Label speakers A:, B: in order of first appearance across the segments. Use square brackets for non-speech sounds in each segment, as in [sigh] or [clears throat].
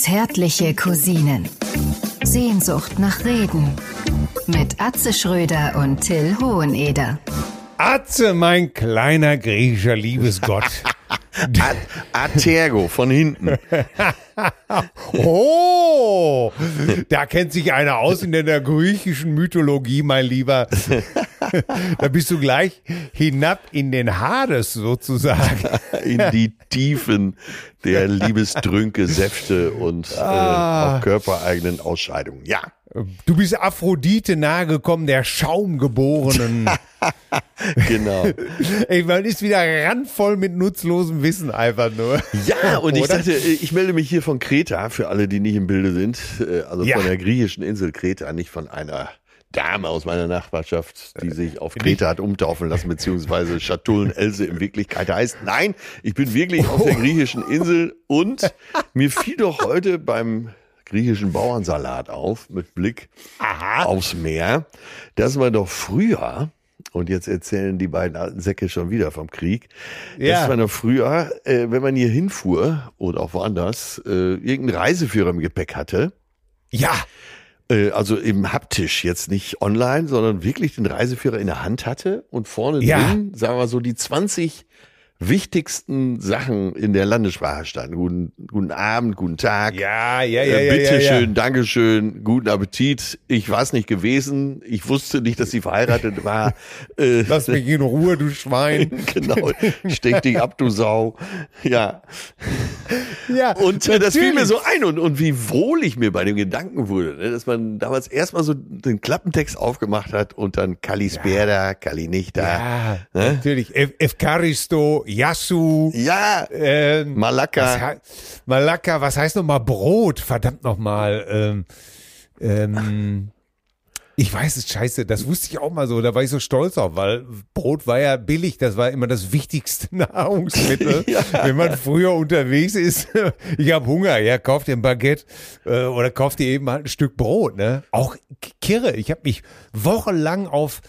A: Zärtliche Cousinen. Sehnsucht nach Reden. Mit Atze Schröder und Till Hoheneder.
B: Atze, mein kleiner griechischer Liebesgott. [laughs]
C: At Atergo von hinten. [laughs]
B: oh, da kennt sich einer aus in der griechischen Mythologie, mein Lieber. Da bist du gleich hinab in den Hades sozusagen. [laughs]
C: In die Tiefen der Liebesdrünke, Säfte und äh,
B: Ah.
C: auch körpereigenen Ausscheidungen. Ja,
B: Du bist Aphrodite nahegekommen, der Schaumgeborenen. [laughs]
C: genau.
B: Ey, man ist wieder randvoll mit nutzlosem Wissen einfach nur.
C: Ja, und ich dachte, äh, ich melde mich hier von Kreta, für alle, die nicht im Bilde sind. äh, Also
B: Ja.
C: von der griechischen Insel Kreta, nicht von einer Dame aus meiner Nachbarschaft,
B: Äh,
C: die sich auf Kreta hat umtaufen lassen, beziehungsweise Schatullen Else in Wirklichkeit heißt. Nein, ich bin wirklich auf
B: Oh.
C: der griechischen Insel und mir fiel doch heute beim griechischen Bauernsalat auf, mit Blick aufs Meer, dass man doch früher, und jetzt erzählen die beiden alten Säcke schon wieder vom Krieg,
B: Ja.
C: dass man doch früher, äh, wenn man hier hinfuhr oder auch woanders, äh, irgendeinen Reiseführer im Gepäck hatte,
B: Ja,
C: äh, also eben haptisch, jetzt nicht online, sondern wirklich den Reiseführer in der Hand hatte und vorne
B: Ja.
C: drin, sagen wir so, die 20 wichtigsten Sachen in der Landessprache standen. Guten, guten Abend, guten Tag.
B: ja, ja, ja,
C: Äh,
B: ja.
C: Bitte
B: ja, ja.
C: schön, Dankeschön, guten Appetit. Ich war es nicht gewesen. Ich wusste nicht, dass sie verheiratet [laughs] war. Äh,
B: Lass mich in Ruhe, du Schwein. [laughs]
C: genau. Steck dich ab, du Sau. Ja.
B: Ja,
C: Und äh, das fiel mir so ein und, und wie wohl ich mir bei dem Gedanken wurde, ne, dass man damals erstmal so den Klappentext aufgemacht hat und dann Kalispera, Kalinichta.
B: Ja,
C: Ne?
B: natürlich. Ev Evkaristo, Yasu,
C: Ja.
B: ähm,
C: Malakka.
B: was Malakka, was heißt nochmal Brot? Verdammt nochmal. Ähm, ähm, ich weiß es, scheiße, das wusste ich auch mal so, da war ich so stolz auf, weil Brot war ja billig, das war immer das wichtigste [laughs] Nahrungsmittel. [laughs]
C: Ja.
B: Wenn man früher unterwegs ist, [laughs] ich habe Hunger, ja, kauf dir ein Baguette äh, oder kauf dir eben halt ein Stück Brot, ne? Auch Kirre, ich habe mich wochenlang auf,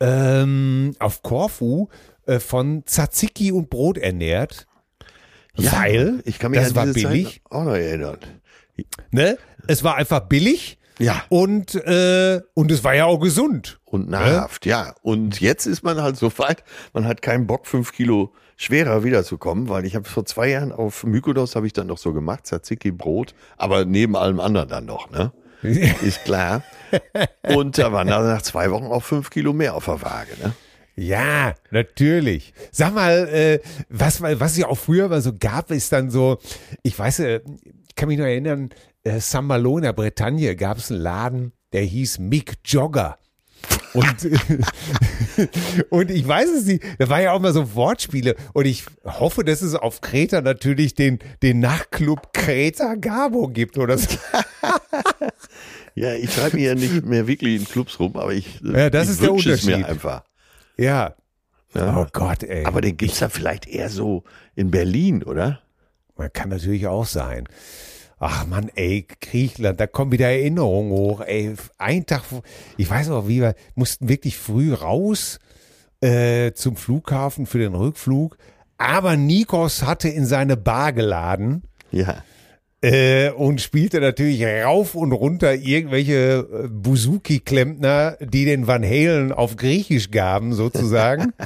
B: ähm, auf Korfu äh, von Tzatziki und Brot ernährt, weil
C: ich kann mich
B: das war billig.
C: Zeit auch noch erinnern.
B: Ne? Es war einfach billig
C: Ja.
B: und, äh, und es war ja auch gesund.
C: Und nahrhaft, ja. Und jetzt ist man halt so weit, man hat keinen Bock, fünf Kilo schwerer wiederzukommen, weil ich habe vor zwei Jahren auf Mykonos habe ich dann noch so gemacht, Tzatziki Brot, aber neben allem anderen dann noch, ne? [laughs] Ist klar. Und da waren dann nach zwei Wochen auch fünf Kilo mehr auf der Waage, ne?
B: Ja, natürlich. Sag mal, äh, was, was es ja auch früher mal so gab, ist dann so, ich weiß, äh, ich kann mich noch erinnern, äh, San Malo in der Bretagne gab es einen Laden, der hieß Mick Jogger. Und, [laughs] und ich weiß es nicht, da war ja auch mal so Wortspiele und ich hoffe, dass es auf Kreta natürlich den, den Nachtclub Kreta Gabo gibt oder so. [laughs]
C: Ja, ich treibe mich ja nicht mehr wirklich in Clubs rum, aber ich,
B: Ja, das
C: ich
B: ist der
C: wünsche es mir
B: Unterschied.
C: einfach.
B: Ja.
C: Ja.
B: Oh Gott, ey.
C: Aber den gibt's ja vielleicht eher so in Berlin, oder?
B: Man kann natürlich auch sein. Ach Mann, ey, Griechenland, da kommen wieder Erinnerungen hoch. Ey, ein Tag, vor- ich weiß noch, wie wir mussten wirklich früh raus äh, zum Flughafen für den Rückflug. Aber Nikos hatte in seine Bar geladen
C: Ja.
B: Äh, und spielte natürlich rauf und runter irgendwelche äh, Buzuki-Klempner, die den Van Halen auf Griechisch gaben, sozusagen. [laughs]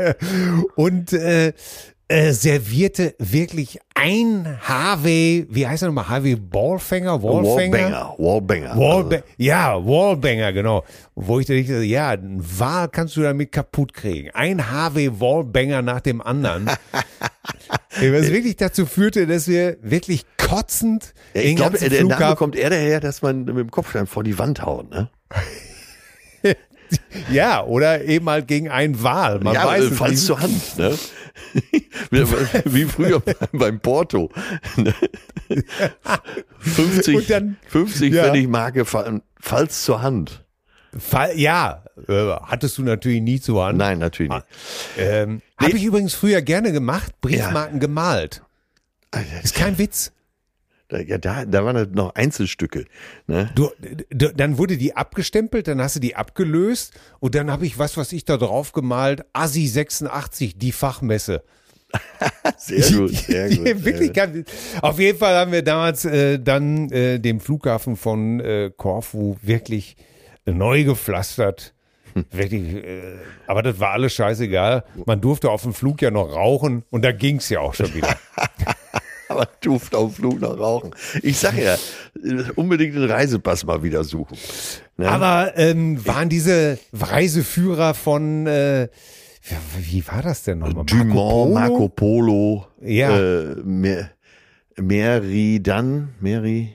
B: [laughs] und äh, äh, servierte wirklich ein Harvey, wie heißt er nochmal, Harvey Ballfänger, Wallfänger?
C: Wallbanger. Wallbanger.
B: Wallba ja, Wallbanger, genau. Wo ich dachte, ja, ein Wal kannst du damit kaputt kriegen. Ein Harvey Wallbanger nach dem anderen. [laughs] Was wirklich dazu führte, dass wir wirklich kotzend
C: Ja,
B: den
C: ich glaube,
B: ganzen
C: der Name
B: Flughafen,
C: kommt eher daher, dass man mit dem Kopf dann vor die Wand haut, ne? [laughs]
B: ja, oder eben halt gegen einen Wal. Man
C: ja,
B: weiß
C: äh, falls
B: nicht.
C: zur Hand, ne? [laughs] Wie- früher beim- Porto. ne? [laughs] 50,
B: Und dann-
C: 50
B: ja.
C: Pfennigmarke fallen, falls zur Hand.
B: Fall, ja, äh, hattest du natürlich nie zur Hand.
C: Nein, natürlich nicht.
B: Ähm, Habe ich übrigens früher gerne gemacht, Briefmarken gemalt.
C: Ah,
B: Ist kein Witz.
C: Da- Ja, da, da waren halt noch Einzelstücke. Ne?
B: Du, du, dann wurde die abgestempelt, dann hast du die abgelöst und dann habe ich was, was ich da drauf gemalt, Assi 86, die Fachmesse. [laughs]
C: Sehr gut, sehr gut. sehr
B: Wirklich
C: gut.
B: ganz, auf jeden Fall haben wir damals äh, dann äh, den Flughafen von äh, Korfu wirklich neu gepflastert.
C: Hm.
B: Wirklich, äh, aber das war alles scheißegal. Man durfte auf dem Flug ja noch rauchen und da ging's ja auch schon wieder. [laughs]
C: Aber Duft auf dem Flug noch rauchen. Ich sag ja, unbedingt den Reisepass mal wieder suchen. Ne?
B: Aber ähm, waren diese Reiseführer von, äh, wie war das denn nochmal?
C: Dumont, Marco Polo,
B: Ja.
C: äh, Mer Meridan, Meri,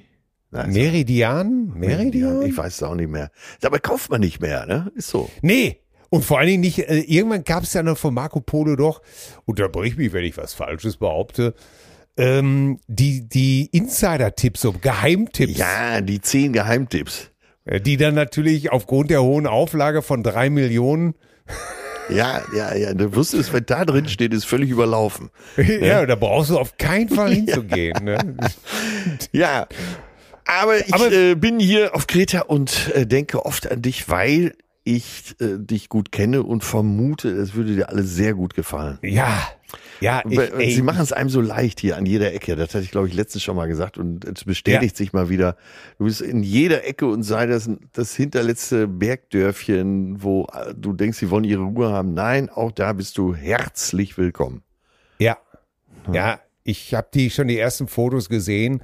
C: Nein,
B: Meridian? Meridian?
C: Ich weiß es auch nicht mehr. Aber kauft man nicht mehr, ne? Ist so.
B: Nee. Und vor allen Dingen nicht, äh, irgendwann gab es ja noch von Marco Polo doch, unterbrich mich, wenn ich was Falsches behaupte, ähm, die, die Insider-Tipps, so Geheimtipps,
C: Ja, die zehn Geheimtipps.
B: äh, die dann natürlich aufgrund der hohen Auflage von drei Millionen,
C: Ja, ja, ja. Du wusstest, wenn da drin steht, ist völlig überlaufen. [laughs]
B: ja, da brauchst du auf keinen Fall [laughs] hinzugehen. Ne? [laughs]
C: Ja. Aber ich
B: Aber-
C: äh, bin hier auf Kreta und äh, denke oft an dich, weil ich äh, dich gut kenne und vermute, es würde dir alles sehr gut gefallen.
B: Ja, ja, ich, ey,
C: Sie machen es einem so leicht hier an jeder Ecke. Das hatte ich, glaube ich, letztens schon mal gesagt und es bestätigt sich mal wieder. Du bist in jeder Ecke und sei das das hinterletzte Bergdörfchen, wo äh, du denkst, sie wollen ihre Ruhe haben. Nein, auch da bist du herzlich willkommen.
B: Ja, ja, ich habe die schon die ersten Fotos gesehen,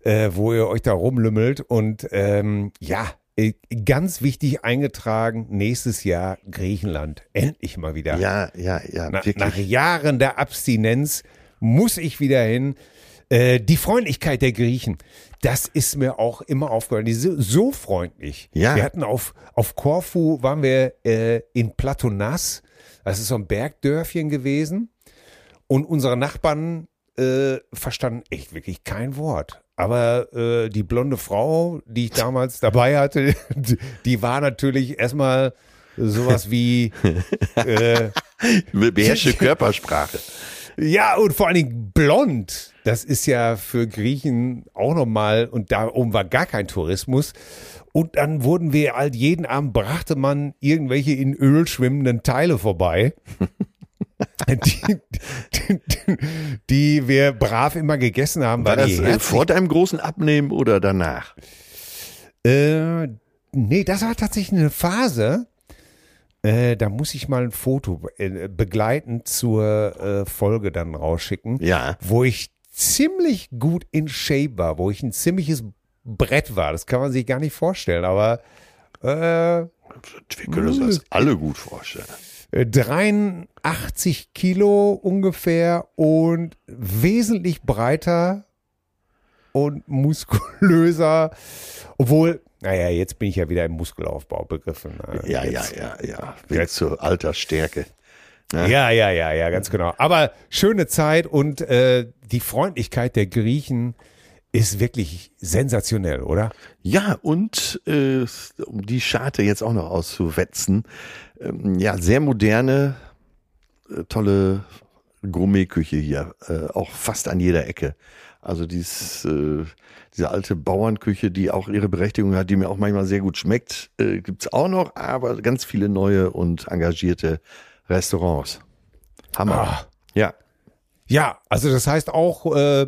B: äh, wo ihr euch da rumlümmelt und ähm, ja, ganz wichtig eingetragen, nächstes Jahr Griechenland. Endlich mal wieder.
C: Ja, ja, ja,
B: Na, nach Jahren der Abstinenz muss ich wieder hin. Äh, die Freundlichkeit der Griechen, das ist mir auch immer aufgefallen. Die sind so freundlich.
C: Ja.
B: Wir hatten auf, auf Korfu, waren wir äh, in Platonas. Das ist so ein Bergdörfchen gewesen. Und unsere Nachbarn äh, verstanden echt wirklich kein Wort. Aber äh, die blonde Frau, die ich damals dabei hatte, [laughs] die, die war natürlich erstmal sowas [laughs] wie äh,
C: Beherrschte [laughs] Körpersprache.
B: ja, und vor allen Dingen blond. Das ist ja für Griechen auch nochmal, und da oben war gar kein Tourismus. Und dann wurden wir halt jeden Abend brachte man irgendwelche in Öl schwimmenden Teile vorbei. Die, die, die wir brav immer gegessen haben,
C: War
B: weil
C: das äh, vor deinem großen Abnehmen oder danach?
B: Äh, nee, das war tatsächlich eine Phase. Äh, da muss ich mal ein Foto äh, begleitend zur äh, Folge dann rausschicken,
C: Ja.
B: wo ich ziemlich gut in Shape war, wo ich ein ziemliches Brett war. Das kann man sich gar nicht vorstellen, aber äh,
C: Wir können uns das alle gut vorstellen.
B: 83 Kilo ungefähr und wesentlich breiter und muskulöser, obwohl, naja, jetzt bin ich ja wieder im Muskelaufbau begriffen. ne?
C: Ja, ja,
B: Jetzt-
C: ja, ja. Weg zur Altersstärke. Ne?
B: Ja, ja, ja, ja, ganz genau. Aber schöne Zeit und äh, die Freundlichkeit der Griechen ist wirklich sensationell, oder?
C: Ja, und äh, um die Scharte jetzt auch noch auszuwetzen, ähm, ja, sehr moderne, äh, tolle Gourmetküche hier, äh, auch fast an jeder Ecke. Also dies, äh, diese alte Bauernküche, die auch ihre Berechtigung hat, die mir auch manchmal sehr gut schmeckt, äh, gibt's auch noch, aber ganz viele neue und engagierte Restaurants. Hammer.
B: Ah.
C: Ja.
B: Ja, also das heißt auch, äh,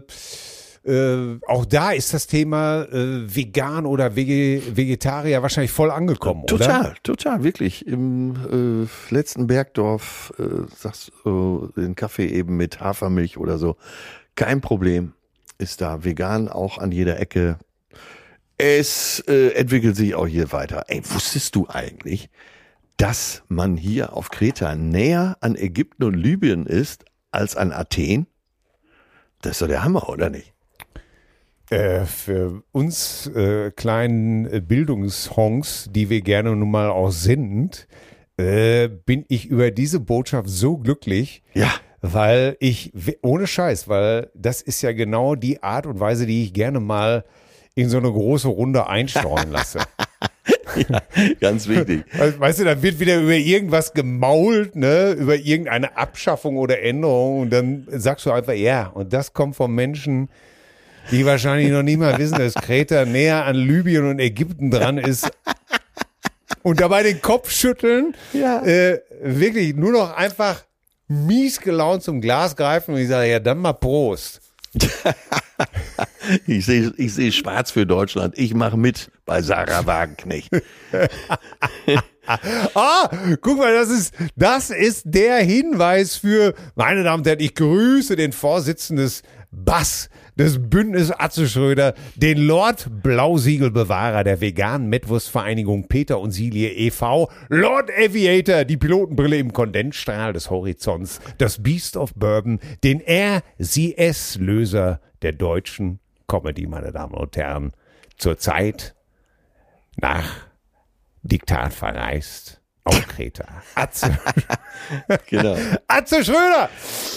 B: äh, auch da ist das Thema äh, vegan oder Vege Vegetarier wahrscheinlich voll angekommen, oder?
C: Total, total, wirklich. Im äh, letzten Bergdorf äh, sagst du den Kaffee eben mit Hafermilch oder so. Kein Problem. Ist da vegan auch an jeder Ecke. Es äh, entwickelt sich auch hier weiter. Ey, wusstest du eigentlich, dass man hier auf Kreta näher an Ägypten und Libyen ist als an Athen? Das ist doch der Hammer, oder nicht?
B: Äh, für uns äh, kleinen äh, Bildungshongs, die wir gerne nun mal auch sind, äh, bin ich über diese Botschaft so glücklich,
C: Ja.
B: weil ich, ohne Scheiß, weil das ist ja genau die Art und Weise, die ich gerne mal in so eine große Runde einstreuen lasse. [laughs]
C: Ganz wichtig. [laughs]
B: Weißt du, da wird wieder über irgendwas gemault, ne, über irgendeine Abschaffung oder Änderung und dann sagst du einfach, ja, und das kommt von Menschen, die wahrscheinlich noch nie mal wissen, dass Kreta näher an Libyen und Ägypten dran ist. Und dabei den Kopf schütteln,
C: Ja.
B: äh, wirklich nur noch einfach mies gelaunt zum Glas greifen und ich sage, ja, dann mal Prost. [laughs]
C: Ich sehe ich sehe schwarz für Deutschland. Ich mache mit bei Sarah Wagenknecht. [laughs]
B: Ah, guck mal, das ist, das ist der Hinweis für, meine Damen und Herren, ich grüße den Vorsitzenden des Bass des Bündnis Atze Schröder, den Lord Blausiegelbewahrer der veganen Metwurstvereinigung Peter und Silie e.V., Lord Aviator, die Pilotenbrille im Kondensstrahl des Horizonts, das Beast of Bourbon, den RCS-Löser der deutschen Comedy, meine Damen und Herren, zurzeit nach Diktat verreist auf Kreta. [laughs] Atze, [laughs]
C: Genau.
B: Atze Schröder!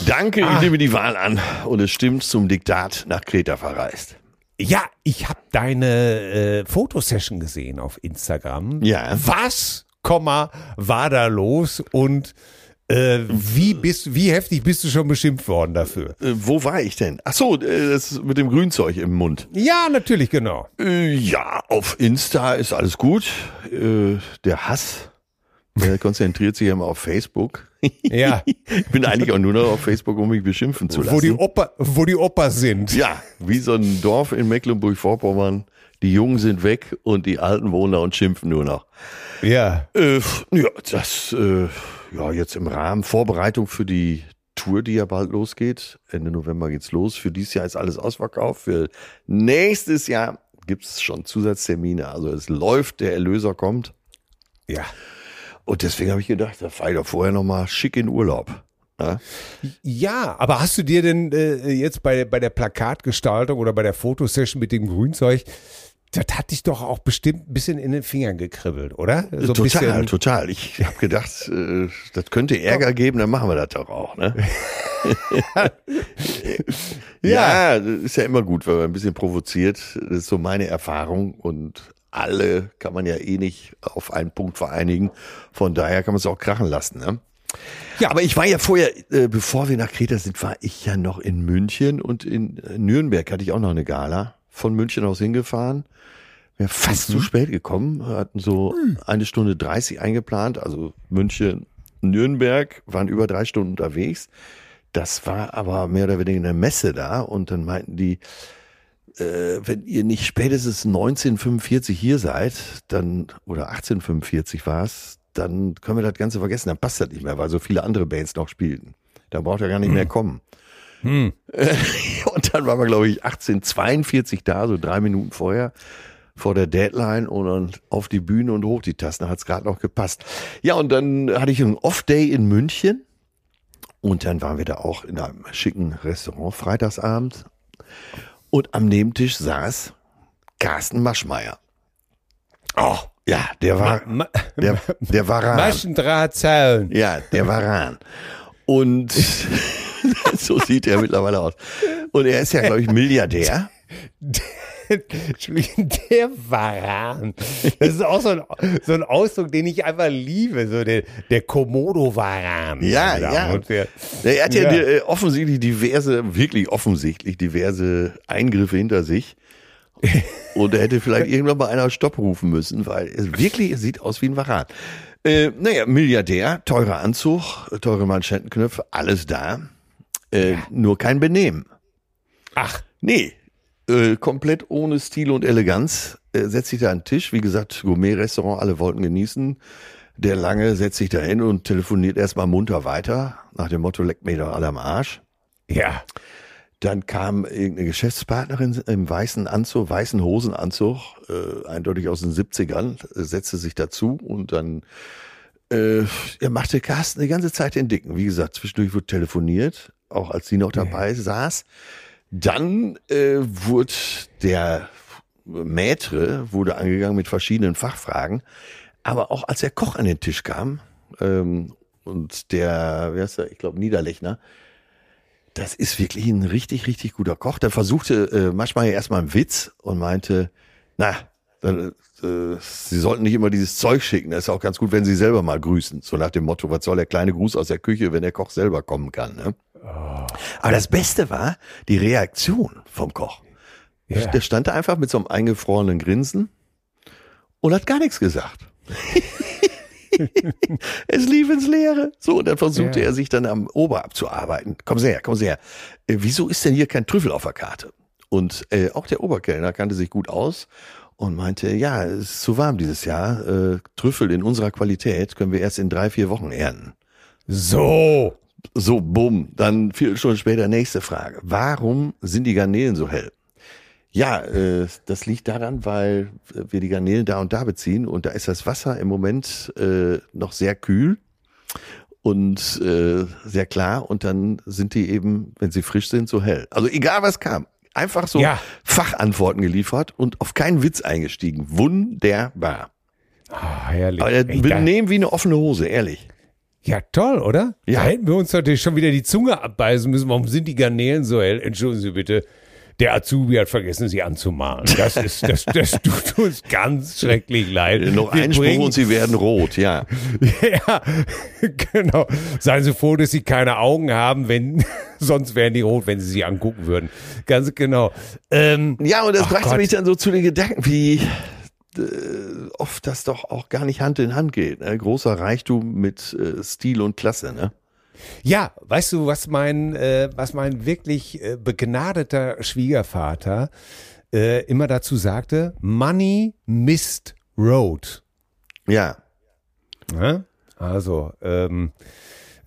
C: Danke, ich nehme die Wahl an. Und es stimmt, zum Diktat nach Kreta verreist.
B: Ja, ich habe deine äh, Fotosession gesehen auf Instagram.
C: Ja.
B: Was, Komma, war da los und äh, wie bist, wie heftig bist du schon beschimpft worden dafür?
C: Äh, wo war ich denn? Ach so, äh, das mit dem Grünzeug im Mund.
B: Ja, natürlich, genau.
C: Äh, ja, auf Insta ist alles gut. Äh, der Hass, der konzentriert sich ja immer auf Facebook.
B: Ja. [laughs]
C: Ich bin eigentlich auch nur noch auf Facebook, um mich beschimpfen zu lassen.
B: Wo die, Opa, wo die Opas sind.
C: ja, wie so ein Dorf in Mecklenburg-Vorpommern. Die Jungen sind weg und die Alten wohnen da und schimpfen nur noch.
B: Ja.
C: Äh, ja, das, äh, ja, jetzt im Rahmen Vorbereitung für die Tour, die ja bald losgeht. Ende November geht's los. Für dieses Jahr ist alles ausverkauft. Für nächstes Jahr gibt's schon Zusatztermine. Also es läuft, der Erlöser kommt.
B: Ja.
C: Und deswegen habe ich gedacht, da fahre ich doch vorher nochmal schick in Urlaub. Ja?
B: Ja, aber hast du dir denn äh, jetzt bei, bei der Plakatgestaltung oder bei der Fotosession mit dem Grünzeug, das hat dich doch auch bestimmt ein bisschen in den Fingern gekribbelt, oder? So
C: total,
B: bisschen,
C: total. Ich habe gedacht, äh, das könnte Ärger geben, dann machen wir das doch auch. Ne? [laughs]
B: Ja.
C: ja, ist ja immer gut, wenn man ein bisschen provoziert. Das ist so meine Erfahrung und alle kann man ja eh nicht auf einen Punkt vereinigen. Von daher kann man es auch krachen lassen. Ne?
B: Ja.
C: aber ich war ja vorher, äh, bevor wir nach Kreta sind, war ich ja noch in München und in äh, Nürnberg hatte ich auch noch eine Gala. Von München aus hingefahren. Wir fast zu spät gekommen, Wir hatten so eine Stunde 30 eingeplant, also München, Nürnberg, waren über drei Stunden unterwegs. Das war aber mehr oder weniger eine Messe da und dann meinten die, äh, wenn ihr nicht spätestens 1945 hier seid, dann, oder 1845 war es, dann können wir das Ganze vergessen, dann passt das nicht mehr, weil so viele andere Bands noch spielten. Da braucht er gar nicht mehr kommen.
B: Hm. [laughs]
C: Und dann waren wir, glaube ich, 1842 da, so drei Minuten vorher, vor der Deadline und dann auf die Bühne und hoch die Tasten, hat's gerade noch gepasst. Ja, und dann hatte ich einen Off-Day in München und dann waren wir da auch in einem schicken Restaurant freitagsabend und am Nebentisch saß Carsten Maschmeyer. Oh, ja, der war,
B: Ma
C: der, der war ran.
B: Maschendrahtzaun.
C: Ja, der war ran. Und [laughs] [laughs] so sieht er mittlerweile aus. Und er ist ja, glaube ich, Milliardär. [laughs]
B: Entschuldigung, [laughs] der Varan. Das ist auch so ein, so ein Ausdruck, den ich einfach liebe, so der, der Komodo-Varan.
C: Ja, ja.
B: und Herren.
C: Er hat ja,
B: Ja.
C: äh, offensichtlich diverse, wirklich offensichtlich diverse Eingriffe hinter sich. Und er hätte vielleicht [laughs] irgendwann mal einer Stopp rufen müssen, weil es wirklich, es sieht aus wie ein Varan. Äh, naja, Milliardär, teurer Anzug, teure Manschettenknöpfe, alles da. Äh, Nur kein Benehmen.
B: Ach,
C: Nee, äh, komplett ohne Stil und Eleganz. Äh, setzt sich da an den Tisch, wie gesagt, Gourmet-Restaurant, alle wollten genießen. Der Lange setzt sich da hin und telefoniert erstmal munter weiter, nach dem Motto, leckt mir doch alle am Arsch.
B: ja.
C: Dann kam irgendeine Geschäftspartnerin im weißen Anzug, weißen Hosenanzug, äh, eindeutig aus den 70ern, äh, setzte sich dazu und dann äh, er machte Carsten die ganze Zeit den Dicken. Wie gesagt, zwischendurch wurde telefoniert, auch als sie noch dabei saß. Dann äh, wurde der Maître wurde angegangen mit verschiedenen Fachfragen, aber auch als der Koch an den Tisch kam ähm, und der, wer ist der, ich glaube Niederlechner, das ist wirklich ein richtig, richtig guter Koch. Der versuchte äh, manchmal ja erstmal einen Witz und meinte, na, äh, Sie sollten nicht immer dieses Zeug schicken. Das ist auch ganz gut, wenn Sie selber mal grüßen. So nach dem Motto, was soll der kleine Gruß aus der Küche, wenn der Koch selber kommen kann. Ne? Aber das Beste war die Reaktion vom Koch.
B: Ja.
C: Der stand da einfach mit so einem eingefrorenen Grinsen und hat gar nichts gesagt. [laughs] es lief ins Leere. So, und dann versuchte
B: Ja.
C: er sich dann am Ober abzuarbeiten. Kommen Sie her, kommen Sie her. Äh, wieso ist denn hier kein Trüffel auf der Karte? Und äh, auch der Oberkellner kannte sich gut aus und meinte, ja, es ist zu warm dieses Jahr. Äh, Trüffel in unserer Qualität können wir erst in drei, vier Wochen ernten.
B: So.
C: So, bumm. Dann vier Stunden später nächste Frage. Warum sind die Garnelen so hell? Ja, äh, das liegt daran, weil wir die Garnelen da und da beziehen und da ist das Wasser im Moment äh, noch sehr kühl und äh, sehr klar und dann sind die eben, wenn sie frisch sind, so hell. Also egal was kam, einfach so
B: Ja.
C: Fachantworten geliefert und auf keinen Witz eingestiegen. Wunderbar.
B: Ah, herrlich.
C: Aber
B: Ey, da-
C: benehmen wie eine offene Hose, ehrlich.
B: Ja, toll, oder?
C: Ja.
B: Da hätten wir uns natürlich schon wieder die Zunge abbeißen müssen. Warum sind die Garnelen so hell? Entschuldigen Sie bitte. Der Azubi hat vergessen, sie anzumalen. Das [laughs] ist, das, das tut uns ganz schrecklich leid.
C: Noch ein
B: bringen-
C: und sie werden rot, ja. [laughs]
B: Ja, genau. Seien Sie froh, dass Sie keine Augen haben, wenn, [laughs] sonst wären die rot, wenn Sie sie angucken würden. Ganz genau. Ähm,
C: Ja, und das
B: Ach
C: brachte mich dann so zu den Gedanken, wie äh, oft das doch auch gar nicht Hand in Hand geht. Ne? Großer Reichtum mit äh, Stil und Klasse, ne?
B: Ja, weißt du, was mein, äh, was mein wirklich äh, begnadeter Schwiegervater äh, immer dazu sagte? Money missed road.
C: Ja.
B: Ne? Also, ähm,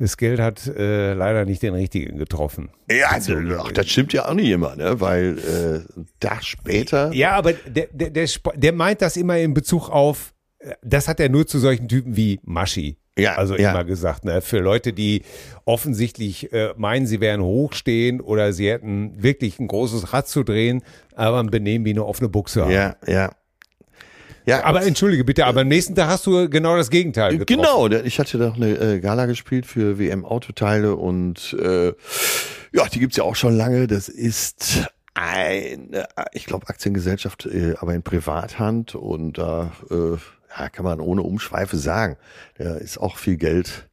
B: das Geld hat äh, leider nicht den richtigen getroffen.
C: Ja, also, ach, das stimmt ja auch nicht immer, ne? Weil äh, da später.
B: Ja, aber der, der, der, der meint das immer in Bezug auf, äh, das hat er nur zu solchen Typen wie Maschi.
C: Ja,
B: also
C: ja.
B: immer gesagt, ne? Für Leute, die offensichtlich äh, meinen, sie wären hochstehen oder sie hätten wirklich ein großes Rad zu drehen, aber ein Benehmen wie eine offene Buchse haben.
C: Ja, ja. Ja,
B: Aber entschuldige bitte, aber am nächsten Tag hast du genau das Gegenteil getroffen.
C: Genau, ich hatte doch eine äh, Gala gespielt für WM Autoteile und äh, ja, die gibt's ja auch schon lange. Das ist eine, ich glaube, Aktiengesellschaft, äh, aber in Privathand und da äh, ja, kann man ohne Umschweife sagen, da ist auch viel Geld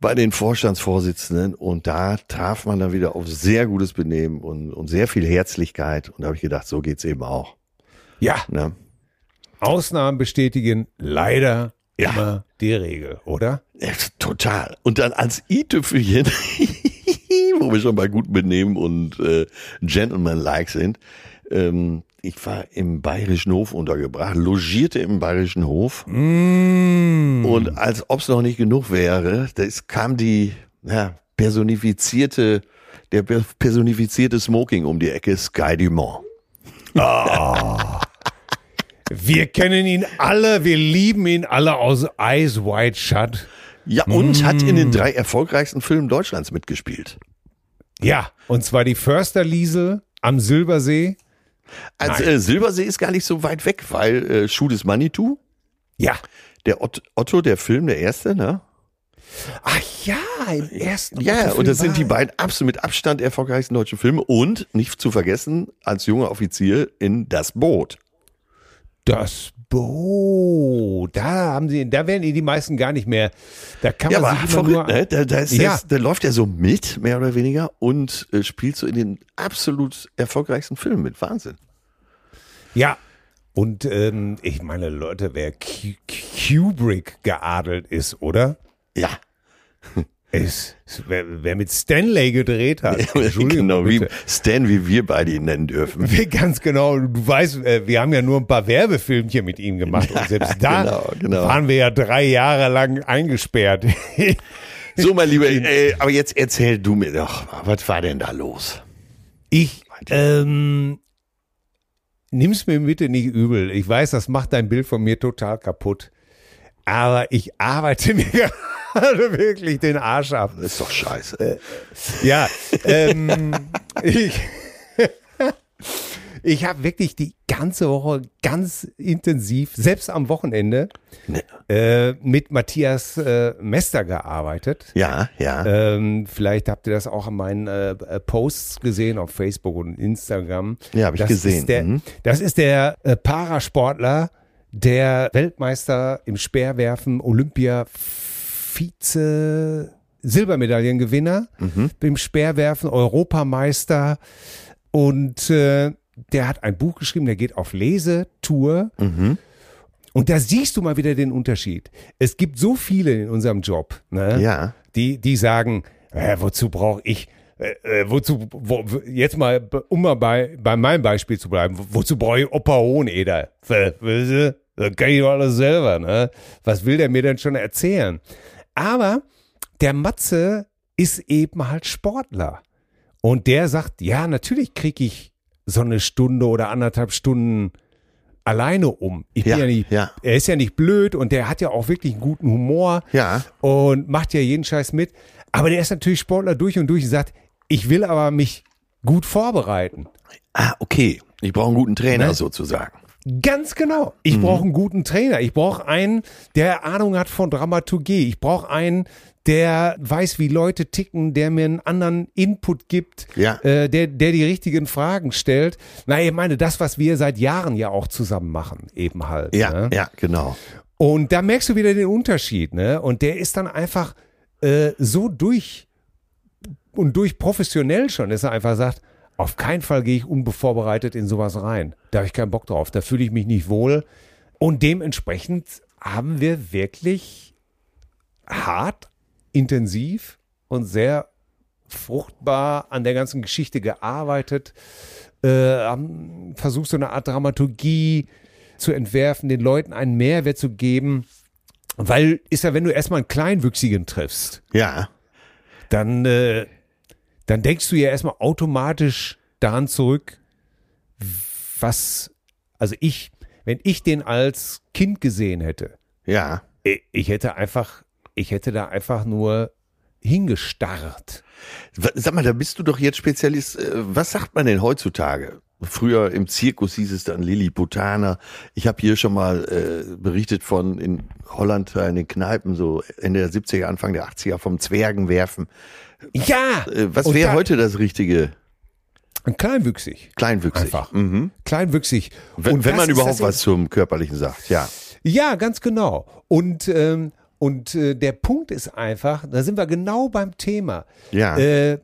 C: bei den Vorstandsvorsitzenden und da traf man dann wieder auf sehr gutes Benehmen und, und sehr viel Herzlichkeit und da habe ich gedacht, so geht's eben auch.
B: Ja,
C: Ne?
B: Ausnahmen bestätigen leider
C: Ja.
B: immer die Regel, oder?
C: Ja, total. Und dann als i-Tüpfelchen, [laughs] wo wir schon bei gutem Benehmen und äh, Gentleman-like sind, ähm, ich war im Bayerischen Hof untergebracht, logierte im Bayerischen Hof
B: Mm.
C: und als ob es noch nicht genug wäre, da ist, kam die ja, personifizierte, der per- personifizierte Smoking um die Ecke, Sky Dumont.
B: Wir kennen ihn alle, wir lieben ihn alle aus Eyes Wide Shut.
C: Ja, und hat in den drei erfolgreichsten Filmen Deutschlands mitgespielt.
B: Ja, und zwar die Försterliesel am Silbersee.
C: Also äh, Silbersee ist gar nicht so weit weg, weil äh, Schuh des Manitou,
B: Ja.
C: Der Ott, Otto, der Film, der erste, ne?
B: Ach ja, im ersten
C: Ja, und das sind die beiden absolut mit Abstand erfolgreichsten deutschen Filme und nicht zu vergessen, als junger Offizier in Das Boot.
B: Das Boot. Da haben sie, da werden die die meisten gar nicht mehr. Da kann
C: Ja,
B: man
C: aber
B: sich immer nur.
C: verrückt, ne? Da, da,
B: Ja.
C: das, da läuft er so mit, mehr oder weniger, und äh, spielt so in den absolut erfolgreichsten Filmen mit. Wahnsinn.
B: Ja. Und ähm, ich meine, Leute, wer Kubrick geadelt ist, oder?
C: Ja,
B: Ist, wer, wer mit Stanley gedreht hat. [laughs] Entschuldigung,
C: genau, wie. Stan, wie wir beide ihn nennen dürfen. [laughs]
B: Wir, ganz genau, du weißt, äh, wir haben ja nur ein paar Werbefilmchen mit ihm gemacht und selbst da
C: genau, genau.
B: waren wir ja drei Jahre lang eingesperrt. [laughs]
C: So, mein Lieber, äh, aber jetzt erzähl du mir doch, was war denn da los?
B: Ich, ähm, nimm's mir bitte nicht übel. Ich weiß, das macht dein Bild von mir total kaputt. Aber ich arbeite mir gerade wirklich den Arsch ab.
C: Das ist doch scheiße.
B: Ja, ähm, ich, ich habe wirklich die ganze Woche ganz intensiv, selbst am Wochenende,
C: Ne.
B: äh, mit Matthias äh, Mester gearbeitet.
C: Ja, ja.
B: Ähm, vielleicht habt ihr das auch an meinen äh, äh, Posts gesehen auf Facebook und Instagram.
C: Ja, hab ich
B: das
C: gesehen.
B: Ist der,
C: Mhm.
B: Das ist der äh, Parasportler, der Weltmeister im Speerwerfen, Olympia Vize Silbermedaillengewinner
C: Mhm.
B: im Speerwerfen, Europameister und äh, der hat ein Buch geschrieben, der geht auf Lesetour
C: Mhm.
B: Und da siehst du mal wieder den Unterschied. Es gibt so viele in unserem Job, ne?
C: Ja.
B: die, die sagen, äh, wozu brauche ich, äh, äh, wozu, wo, jetzt mal, um mal bei, bei meinem Beispiel zu bleiben, wozu brauche ich Opa Hoheneder? Äh, weißt du, Das kann ich doch alles selber, ne? Was will der mir denn schon erzählen? Aber der Matze ist eben halt Sportler. Und der sagt, ja, natürlich kriege ich so eine Stunde oder anderthalb Stunden alleine um. Ich bin
C: Ja,
B: ja nicht,
C: ja.
B: er ist ja nicht blöd und der hat ja auch wirklich einen guten Humor
C: Ja.
B: und macht ja jeden Scheiß mit. Aber der ist natürlich Sportler durch und durch und sagt, ich will aber mich gut vorbereiten.
C: Ah, okay. Ich brauche einen guten Trainer
B: Ne?
C: sozusagen.
B: Ganz genau. Ich brauche einen guten Trainer. Ich brauche einen, der Ahnung hat von Dramaturgie. Ich brauche einen, der weiß, wie Leute ticken, der mir einen anderen Input gibt,
C: Ja.
B: äh, der, der die richtigen Fragen stellt. Na, ich meine, das, was wir seit Jahren ja auch zusammen machen, eben halt.
C: Ja,
B: ne?
C: ja, genau.
B: Und da merkst du wieder den Unterschied, ne? Und der ist dann einfach äh, so durch und durch professionell schon, dass er einfach sagt, auf keinen Fall gehe ich unbevorbereitet in sowas rein. Da habe ich keinen Bock drauf. Da fühle ich mich nicht wohl. Und dementsprechend haben wir wirklich hart, intensiv und sehr fruchtbar an der ganzen Geschichte gearbeitet, äh, haben versucht, so eine Art Dramaturgie zu entwerfen, den Leuten einen Mehrwert zu geben. Weil ist ja, wenn du erstmal einen Kleinwüchsigen triffst,
C: Ja.
B: dann, äh, dann denkst du ja erstmal automatisch daran zurück, was, also ich, wenn ich den als Kind gesehen hätte,
C: Ja.
B: ich, hätte einfach, ich hätte da einfach nur hingestarrt.
C: Sag mal, da bist du doch jetzt Spezialist. Äh, Was sagt man denn heutzutage? Früher im Zirkus hieß es dann Lilliputaner. Ich habe hier schon mal äh, berichtet von in Holland in den Kneipen, so Ende der 70er, Anfang der 80er, vom Zwergenwerfen.
B: Ja!
C: Äh, was wäre heute das richtige?
B: Kleinwüchsig.
C: Kleinwüchsig.
B: Einfach.
C: Mhm.
B: Kleinwüchsig.
C: Wenn,
B: Und
C: wenn man überhaupt was zum Körperlichen sagt, ja.
B: Ja, ganz genau. Und, ähm, und äh, der Punkt ist einfach, da sind wir genau beim Thema.
C: Ja.
B: Äh,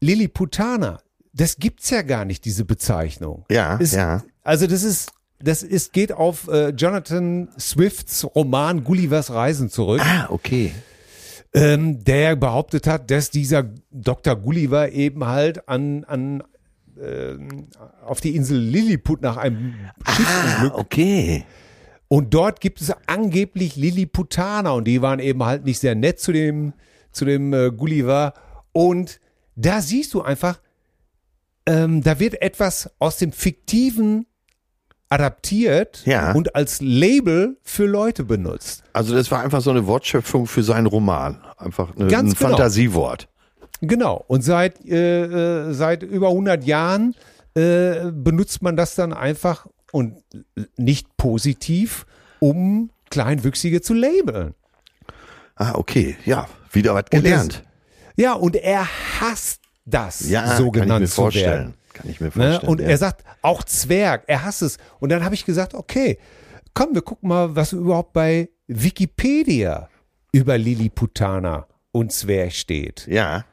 B: Lilliputaner, das gibt's ja gar nicht, diese Bezeichnung.
C: Ja,
B: Ist,
C: ja.
B: Also das ist, das ist, geht auf äh, Jonathan Swifts Roman Gullivers Reisen zurück,
C: Ah, okay.
B: ähm, der behauptet hat, dass dieser Dr. Gulliver eben halt an, an ähm, auf die Insel Lilliput nach einem Schiffsunglück
C: Ah, okay.
B: und dort gibt es angeblich Lilliputaner und die waren eben halt nicht sehr nett zu dem, zu dem äh, Gulliver. Und da siehst du einfach, ähm, da wird etwas aus dem Fiktiven adaptiert
C: Ja.
B: und als Label für Leute benutzt.
C: Also das war einfach so eine Wortschöpfung für seinen Roman. Einfach eine,
B: Ganz
C: ein
B: genau.
C: Fantasiewort.
B: Genau. Und seit, äh, äh, seit über 100 Jahren äh, benutzt man das dann einfach und nicht positiv, um Kleinwüchsige zu labeln.
C: Ah, okay. Ja, wieder was gelernt.
B: Ja, und er hasst das,
C: Ja,
B: so
C: kann ich
B: genannt
C: mir
B: zu werden.
C: vorstellen. Kann ich mir
B: Ne?
C: vorstellen.
B: Und
C: ja.
B: er sagt, auch Zwerg, er hasst es. Und dann habe ich gesagt, okay, komm, wir gucken mal, was überhaupt bei Wikipedia über Lilliputaner und Zwerg steht.
C: ja.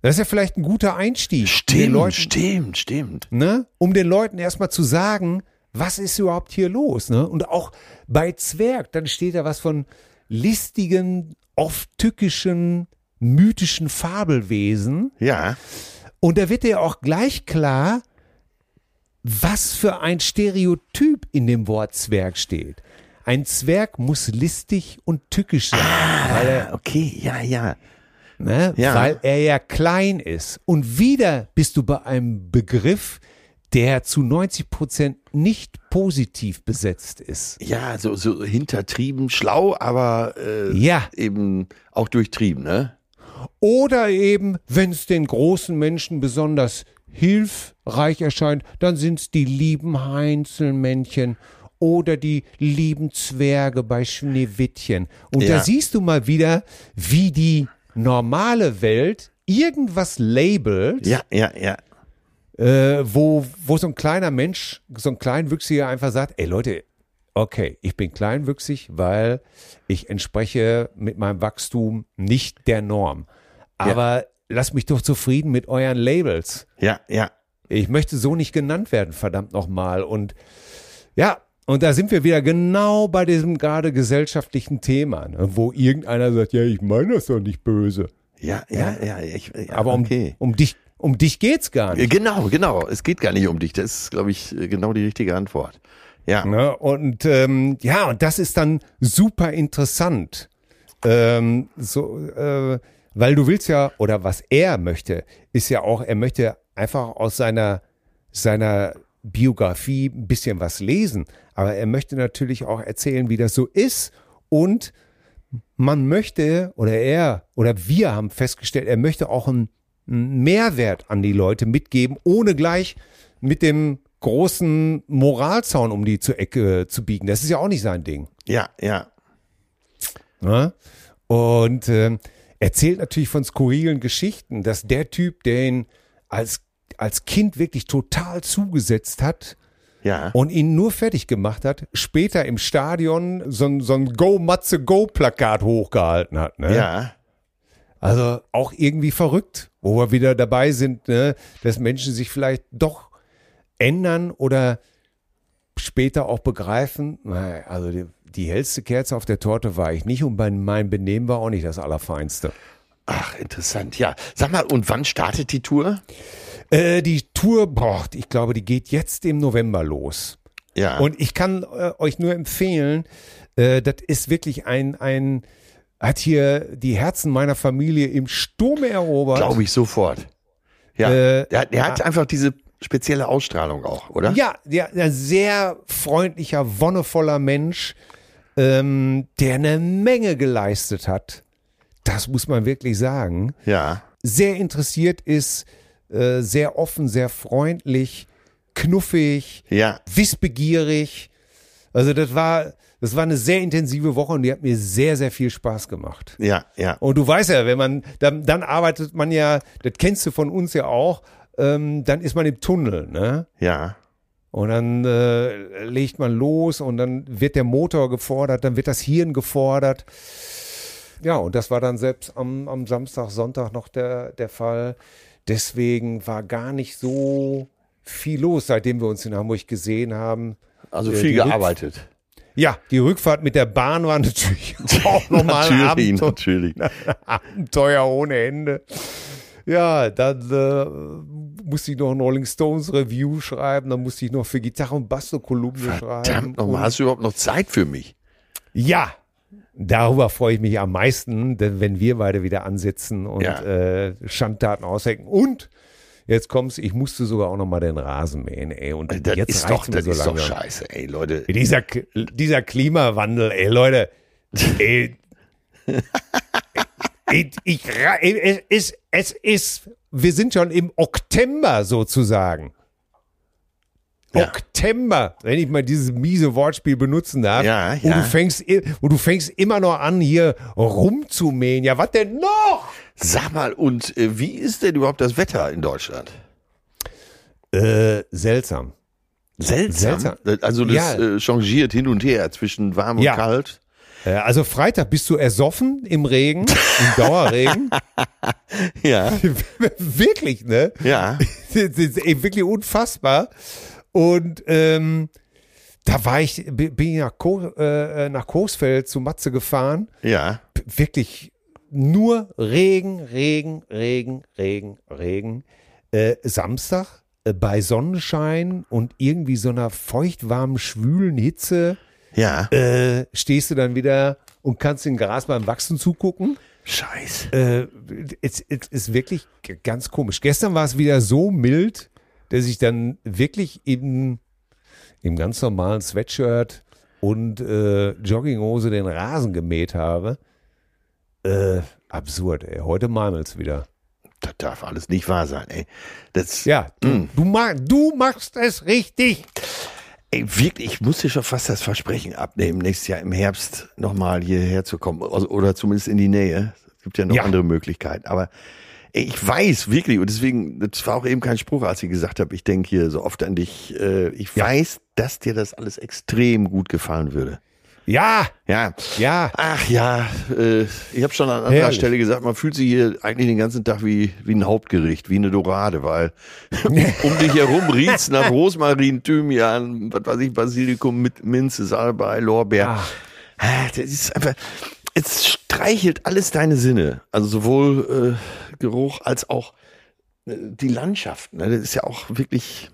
B: Das ist ja vielleicht ein guter Einstieg. um den
C: Stimmt,
B: Leuten,
C: stimmt, stimmt.
B: ne? Um den Leuten erstmal zu sagen, was ist überhaupt hier los? Ne? Und auch bei Zwerg, dann steht da was von listigen, oft tückischen, mythischen Fabelwesen.
C: Ja.
B: Und da wird dir auch gleich klar, was für ein Stereotyp in dem Wort Zwerg steht. Ein Zwerg muss listig und tückisch sein, weil, er,
C: Ah, okay, ja, ja.
B: ne,
C: Ja.
B: weil er ja klein ist. Und wieder bist du bei einem Begriff, der zu 90 Prozent nicht positiv besetzt ist.
C: Ja, so, so hintertrieben, schlau, aber äh,
B: Ja.
C: eben auch durchtrieben, ne?
B: Oder eben, wenn es den großen Menschen besonders hilfreich erscheint, dann sind es die lieben Heinzelmännchen oder die lieben Zwerge bei Schneewittchen. Und
C: Ja.
B: da siehst du mal wieder, wie die normale Welt irgendwas labelt,
C: Ja, ja, ja.
B: äh, wo, wo so ein kleiner Mensch, so ein Kleinwüchsiger einfach sagt, ey Leute, okay, ich bin kleinwüchsig, weil ich entspreche mit meinem Wachstum nicht der Norm. Aber lasst mich doch zufrieden mit euren Labels.
C: Ja, ja.
B: Ich möchte so nicht genannt werden, verdammt nochmal. Und ja, Und da sind wir wieder genau bei diesem gerade gesellschaftlichen Thema, ne, wo irgendeiner sagt, ja, ich meine das doch nicht böse.
C: Ja, ja, ja. Ich, ja
B: Aber um,
C: okay.
B: um dich, um dich geht's gar nicht.
C: Genau, genau. Es geht gar nicht um dich. Das ist, glaube ich, genau die richtige Antwort. Ja.
B: Ne? Und ähm, ja, und das ist dann super interessant. Ähm, so, äh, weil du willst ja, oder was er möchte, ist ja auch, er möchte einfach aus seiner, seiner Biografie ein bisschen was lesen. Aber er möchte natürlich auch erzählen, wie das so ist. Und man möchte, oder er, oder wir haben festgestellt, er möchte auch einen, einen Mehrwert an die Leute mitgeben, ohne gleich mit dem großen Moralzaun um die zu Ecke zu biegen. Das ist ja auch nicht sein Ding.
C: Ja, ja.
B: Ne? Und ähm, erzählt natürlich von skurrilen Geschichten, dass der Typ, der ihn als, als Kind wirklich total zugesetzt hat
C: Ja.
B: und ihn nur fertig gemacht hat, später im Stadion so ein, so ein Go Matze Go Plakat hochgehalten hat. Ne?
C: Ja.
B: Also auch irgendwie verrückt, wo wir wieder dabei sind, ne, dass Menschen sich vielleicht doch ändern oder später auch begreifen, also die, die hellste Kerze auf der Torte war ich nicht und bei mein Benehmen war auch nicht das Allerfeinste.
C: Ach, interessant. Ja. Sag mal, und wann startet die Tour?
B: Äh, die Tour, boah, ich glaube, die geht jetzt im November los.
C: Ja.
B: Und ich kann äh, euch nur empfehlen, äh, das ist wirklich ein, ein, hat hier die Herzen meiner Familie im Sturm erobert.
C: Glaube ich sofort. Ja.
B: Äh,
C: der, der hat einfach diese spezielle Ausstrahlung auch, oder?
B: Ja, der, der sehr freundlicher, wonnevoller Mensch, ähm, der eine Menge geleistet hat. Das muss man wirklich sagen.
C: Ja.
B: Sehr interessiert ist, äh, sehr offen, sehr freundlich, knuffig,
C: Ja.
B: wissbegierig. Also das war, das war eine sehr intensive Woche und die hat mir sehr, sehr viel Spaß gemacht.
C: Ja, ja.
B: Und du weißt ja, wenn man, dann, dann arbeitet man ja, das kennst du von uns ja auch, ähm, dann ist man im Tunnel, ne?
C: Ja.
B: Und dann äh, legt man los und dann wird der Motor gefordert, dann wird das Hirn gefordert. Ja, und das war dann selbst am, am Samstag, Sonntag noch der, der Fall. Deswegen war gar nicht so viel los, seitdem wir uns in Hamburg gesehen haben.
C: Also
B: Äh,
C: viel gearbeitet.
B: Ja, die Rückfahrt mit der Bahn war [laughs] natürlich auch [laughs] nochmal ein
C: natürlich,
B: Abenteuer,
C: natürlich. [laughs]
B: Abenteuer ohne Ende. Ja, dann äh, musste ich noch ein Rolling Stones Review schreiben, dann musste ich noch für Gitarre und Bass eine Kolumne schreiben.
C: Verdammt nochmal, hast du überhaupt noch Zeit für mich?
B: Ja, darüber freue ich mich am meisten, denn wenn wir beide wieder ansitzen und
C: Ja.
B: äh, Schandtaten aushecken. Und jetzt kommst, ich musste sogar auch noch mal den Rasen mähen, ey. Und
C: Das
B: jetzt
C: ist doch, das
B: so
C: ist doch scheiße, ey, Leute.
B: Dieser, dieser Klimawandel, ey, Leute, [laughs] ey, ich, ich, es ist, es ist, wir sind schon im Oktober sozusagen.
C: Ja.
B: Oktober, wenn ich mal dieses miese Wortspiel benutzen darf,
C: Ja,
B: wo,
C: ja.
B: Du fängst, wo du fängst immer noch an, hier rumzumähen. Ja, was denn noch?
C: Sag mal, und äh, wie ist denn überhaupt das Wetter in Deutschland?
B: Äh, seltsam.
C: Seltsam.
B: Seltsam.
C: Also das
B: Ja.
C: äh, changiert hin und her zwischen warm und
B: Ja.
C: kalt.
B: Äh, Also Freitag bist du ersoffen im Regen, im Dauerregen. [laughs]
C: Ja. [laughs]
B: Wirklich, ne?
C: Ja. [laughs]
B: Das ist ey, wirklich unfassbar. Und ähm, da war ich, bin ich nach, Ko äh, nach Coesfeld zu Matze gefahren.
C: Ja.
B: Wirklich nur Regen, Regen, Regen, Regen, Regen. Äh, Samstag äh, bei Sonnenschein und irgendwie so einer feuchtwarmen, schwülen Hitze
C: Ja.
B: äh, stehst du dann wieder und kannst dem Gras beim Wachsen zugucken.
C: Scheiße.
B: Äh, es, es ist wirklich ganz komisch. Gestern war es wieder so mild, dass ich dann wirklich im, im ganz normalen Sweatshirt und äh, Jogginghose den Rasen gemäht habe. Äh, absurd, ey. Heute malmelt's wieder.
C: Das darf alles nicht wahr sein, ey. Das,
B: Ja, du, du, ma du machst es richtig.
C: Ey, wirklich, ich muss dir schon fast das Versprechen abnehmen, nächstes Jahr im Herbst nochmal hierher zu kommen. Also, oder zumindest in die Nähe. Es gibt ja noch
B: Ja.
C: andere Möglichkeiten. Aber ey, ich weiß wirklich, und deswegen, das war auch eben kein Spruch, als ich gesagt habe, ich denke hier so oft an dich. Äh, ich
B: Ja.
C: weiß, dass dir das alles extrem gut gefallen würde.
B: Ja,
C: Ja.
B: ja.
C: Ach ja, äh, ich habe schon an anderer
B: Herrlich.
C: Stelle gesagt, man fühlt sich hier eigentlich den ganzen Tag wie, wie ein Hauptgericht, wie eine Dorade, weil [laughs] um, dich herum riecht's nach Rosmarin, Thymian, was weiß ich, Basilikum mit Minze, Salbei, Lorbeer.
B: Ach.
C: Ah, Das ist einfach, es streichelt alles deine Sinne. Also sowohl äh, Geruch als auch äh, die Landschaft. Ne? Das ist ja auch wirklich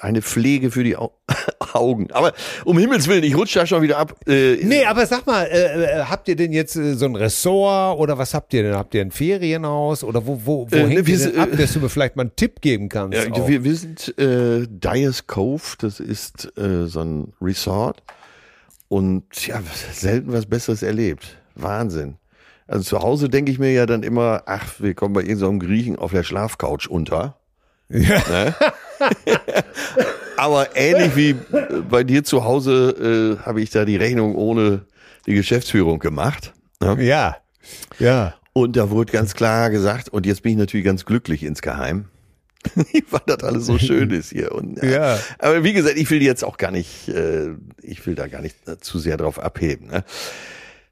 C: eine Pflege für die Au [laughs] Augen. Aber um Himmels Willen, ich rutsche da schon wieder ab. Äh,
B: Nee, aber sag mal, äh, äh, habt ihr denn jetzt äh, so ein Ressort oder was habt ihr denn? Habt ihr ein Ferienhaus oder wo, wo, wo
C: Äh,
B: hängt
C: ne, wir
B: ihr denn ab,
C: äh,
B: dass du mir vielleicht mal einen Tipp geben kannst?
C: Ja, wir, wir sind äh, Dyers Cove, das ist äh, so ein Resort und ja, selten was Besseres erlebt. Wahnsinn. Also zu Hause denke ich mir ja dann immer, ach, wir kommen bei irgendeinem Griechen auf der Schlafcouch unter. Ne? Aber ähnlich wie äh, bei dir zu Hause äh, habe ich da die Rechnung ohne die Geschäftsführung gemacht. Ne?
B: ja, ja.
C: Und da wurde ganz klar gesagt, und jetzt bin ich natürlich ganz glücklich insgeheim, [laughs] weil das alles so schön ist hier. Und,
B: Ja.
C: Aber wie gesagt, ich will jetzt auch gar nicht, äh, ich will da gar nicht äh, zu sehr drauf abheben. Ne?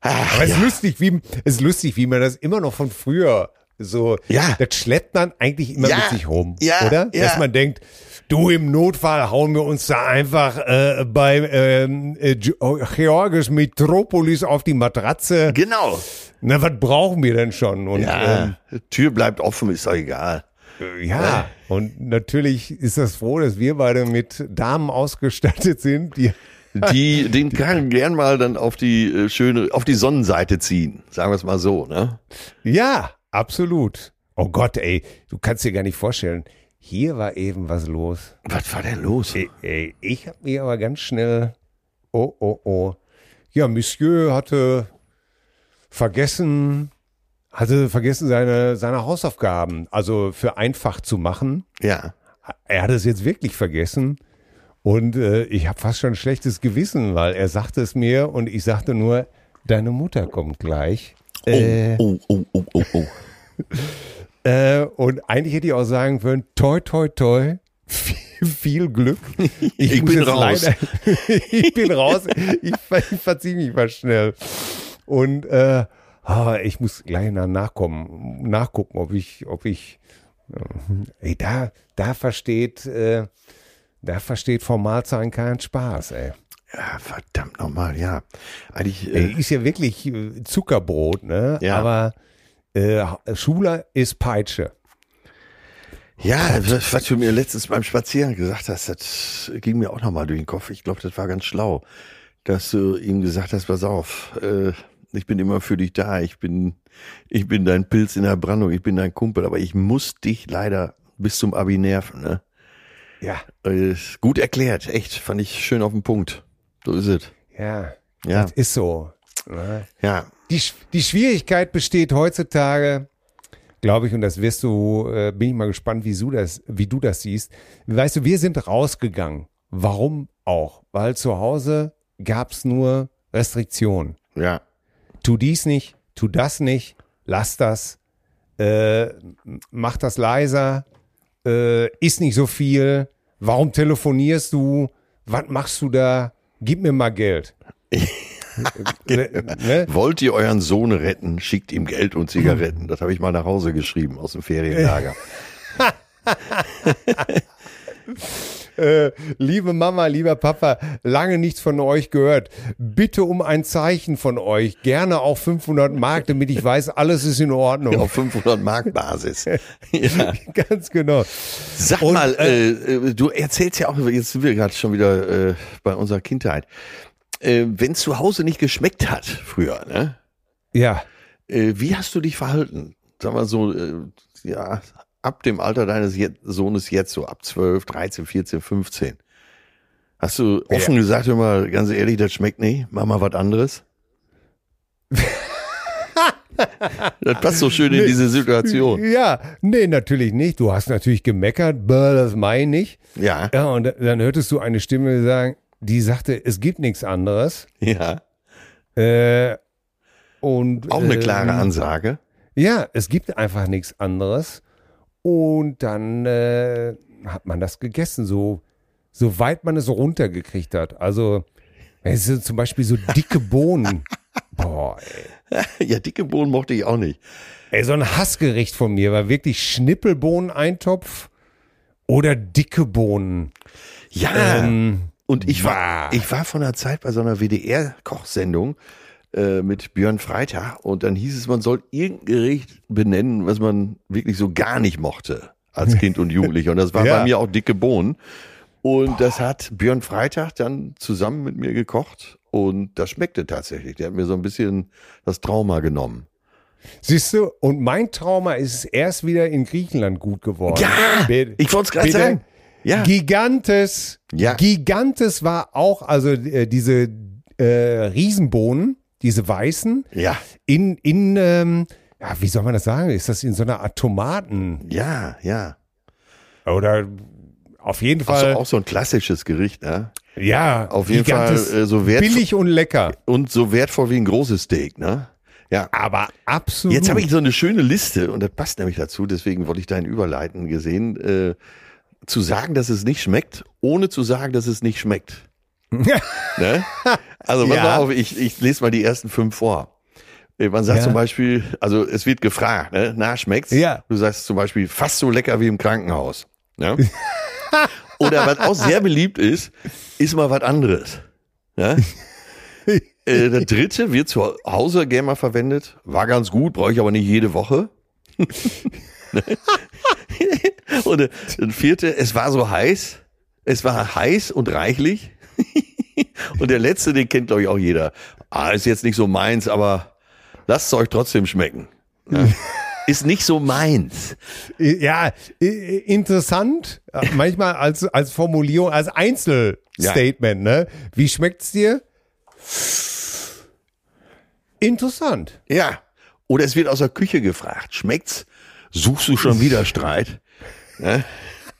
C: Ach,
B: Aber es
C: ja.
B: ist lustig, wie es ist lustig, wie man das immer noch von früher so.
C: Ja.
B: Das schleppt man eigentlich immer
C: Ja.
B: mit sich rum,
C: Ja,
B: oder?
C: ja.
B: Dass man denkt, du im Notfall hauen wir uns da einfach äh, bei ähm, äh, Ge- Georges Metropolis auf die Matratze.
C: Genau.
B: Na, was brauchen wir denn schon? Und
C: Ja, Tür bleibt offen, ist doch egal.
B: ähm, ja, und natürlich ist das froh, dass wir beide mit Damen ausgestattet sind, die [laughs]
C: Die den kann gern mal dann auf die äh, schöne, auf die Sonnenseite ziehen, sagen wir es mal so. Ne?
B: Ja, absolut. Oh Gott, ey, du kannst dir gar nicht vorstellen. Hier war eben was los.
C: Was war denn los?
B: Ey, ey, ich habe mir aber ganz schnell. Oh, oh, oh. Ja, Monsieur hatte vergessen, hatte vergessen seine, seine Hausaufgaben, also für einfach zu machen.
C: Ja.
B: Er hat es jetzt wirklich vergessen. Und äh, ich habe fast schon ein schlechtes Gewissen, weil er sagte es mir und ich sagte nur, deine Mutter kommt gleich. Äh,
C: Oh, oh, oh, oh, oh. [laughs]
B: Äh, und eigentlich hätte ich auch sagen können, toi, toi, toi, viel, viel Glück. [laughs]
C: Ich
B: muss
C: bin raus.
B: Leider, [laughs] ich bin raus. Ich, ich verziehe mich mal schnell. Und äh, ich muss gleich nach nachkommen, nachgucken, ob ich, ob ich, äh, ey, da, da versteht, äh, da versteht Formalzahlen keinen Spaß, ey.
C: Ja, verdammt nochmal, ja. Eigentlich,
B: Ey,
C: äh,
B: ist ja wirklich äh, Zuckerbrot, ne?
C: Ja.
B: Aber äh, Schule ist Peitsche.
C: ja, was, was du mir letztens beim Spazieren gesagt hast, das ging mir auch nochmal durch den Kopf. Ich glaube, das war ganz schlau, dass du ihm gesagt hast, pass auf, äh, ich bin immer für dich da, ich bin, ich bin dein Pilz in der Brandung, ich bin dein Kumpel, aber ich muss dich leider bis zum Abi nerven, ne?
B: Ja.
C: Äh, gut erklärt, echt, fand ich schön auf den Punkt. So ist es.
B: Ja,
C: Ja.
B: das ist so. ne?
C: Ja,
B: Die, die Schwierigkeit besteht heutzutage, glaube ich, und das wirst du, äh, bin ich mal gespannt, wie du, das, wie du das siehst. Weißt du, wir sind rausgegangen. Warum auch? Weil zu Hause gab's nur Restriktionen.
C: ja.
B: Tu dies nicht, tu das nicht, lass das, äh, mach das leiser, äh, isst nicht so viel, warum telefonierst du, was machst du da, gib mir mal Geld. [laughs] ne?
C: Wollt ihr euren Sohn retten, schickt ihm Geld und Zigaretten. Das habe ich mal nach Hause geschrieben aus dem Ferienlager. [laughs] [laughs]
B: Äh, liebe Mama, lieber Papa, lange nichts von euch gehört. Bitte um ein Zeichen von euch. Gerne auch 500 Mark, damit ich weiß, alles ist in Ordnung.
C: Auf 500 Mark Basis. [laughs] Ja.
B: Ganz genau.
C: Sag
B: Und,
C: mal, äh, äh, du erzählst ja auch, jetzt sind wir gerade schon wieder äh, bei unserer Kindheit. Äh, Wenn zu Hause nicht geschmeckt hat früher, ne?
B: Ja.
C: Äh, wie hast du dich verhalten? Sag mal so, äh, ja, ab dem Alter deines Sohnes jetzt, so ab 12, 13, 14, 15. Hast du offen gesagt, hör mal, ganz ehrlich, das schmeckt nicht, mach mal was anderes? [laughs] das passt so schön in diese Situation.
B: Ja, nee, natürlich nicht. Du hast natürlich gemeckert, das meine ich.
C: Ja,
B: Ja, und dann hörtest du eine Stimme sagen, die sagte, es gibt nichts anderes.
C: ja.
B: Äh, und,
C: Auch eine klare
B: ähm,
C: Ansage.
B: Ja, es gibt einfach nichts anderes. Und dann äh, hat man das gegessen, so soweit man es runtergekriegt hat. Also Es sind zum Beispiel so dicke Bohnen. [laughs] Boah, ey.
C: Ja, dicke Bohnen mochte ich auch nicht.
B: ey, so ein Hassgericht von mir war wirklich Schnippelbohnen-Eintopf oder dicke Bohnen.
C: Ja.
B: Ähm,
C: und ich war, ich war von einer Zeit bei so einer WDR-Kochsendung äh, mit Björn Freitag und dann hieß es, man soll irgendein Gericht benennen, was man wirklich so gar nicht mochte als Kind und Jugendlicher. Und das war [laughs]
B: Ja.
C: bei mir auch dicke Bohnen. Und das hat Björn Freitag dann zusammen mit mir gekocht und das schmeckte tatsächlich. Der hat mir so ein bisschen das Trauma genommen.
B: Siehst du, und mein Trauma ist erst wieder in Griechenland gut geworden.
C: Ja,
B: Bitte-
C: ich wollte es gerade sagen. Ja.
B: Gigantes.
C: Ja.
B: Gigantes war auch, also äh, diese äh, Riesenbohnen, diese weißen,
C: Ja,
B: in, in ähm, ja, wie soll man das sagen? Ist das in so einer Art Tomaten?
C: ja, ja.
B: Oder auf jeden Fall,
C: auch so ein klassisches Gericht, ne?
B: ja,
C: Auf jeden Fall äh, so wertvoll
B: billig und lecker.
C: und so wertvoll wie ein großes Steak, ne? Ja.
B: Aber absolut.
C: Jetzt habe ich so eine schöne Liste und das passt nämlich dazu, deswegen wollte ich dahin überleiten gesehen, äh, zu sagen, dass es nicht schmeckt, ohne zu sagen, dass es nicht schmeckt. [laughs] ne? Also pass
B: Ja.
C: auf, ich, ich lese mal die ersten fünf vor. Äh, Man sagt
B: Ja.
C: zum Beispiel, also es wird gefragt, ne? na schmeckt's?
B: Ja.
C: Du sagst zum Beispiel fast so lecker wie im Krankenhaus. Ne? [laughs] Oder was auch sehr beliebt ist, ist mal was anderes. Ja? Äh, der dritte wird zu Hause gerne mal verwendet. War ganz gut, brauche ich aber nicht jede Woche. [laughs] und der, der vierte, es war so heiß. Es war heiß und reichlich. [laughs] und der letzte, den kennt glaube ich auch jeder. Ah, ist jetzt nicht so meins, aber lasst es euch trotzdem schmecken. Ja. [laughs] ist nicht so meins.
B: Ja, interessant. äh, Manchmal als, als Formulierung, als Einzelstatement, ne? Wie schmeckt's dir? Interessant.
C: Ja. Oder es wird aus der Küche gefragt. Schmeckt's? Suchst du schon wieder Streit? [laughs] Ja?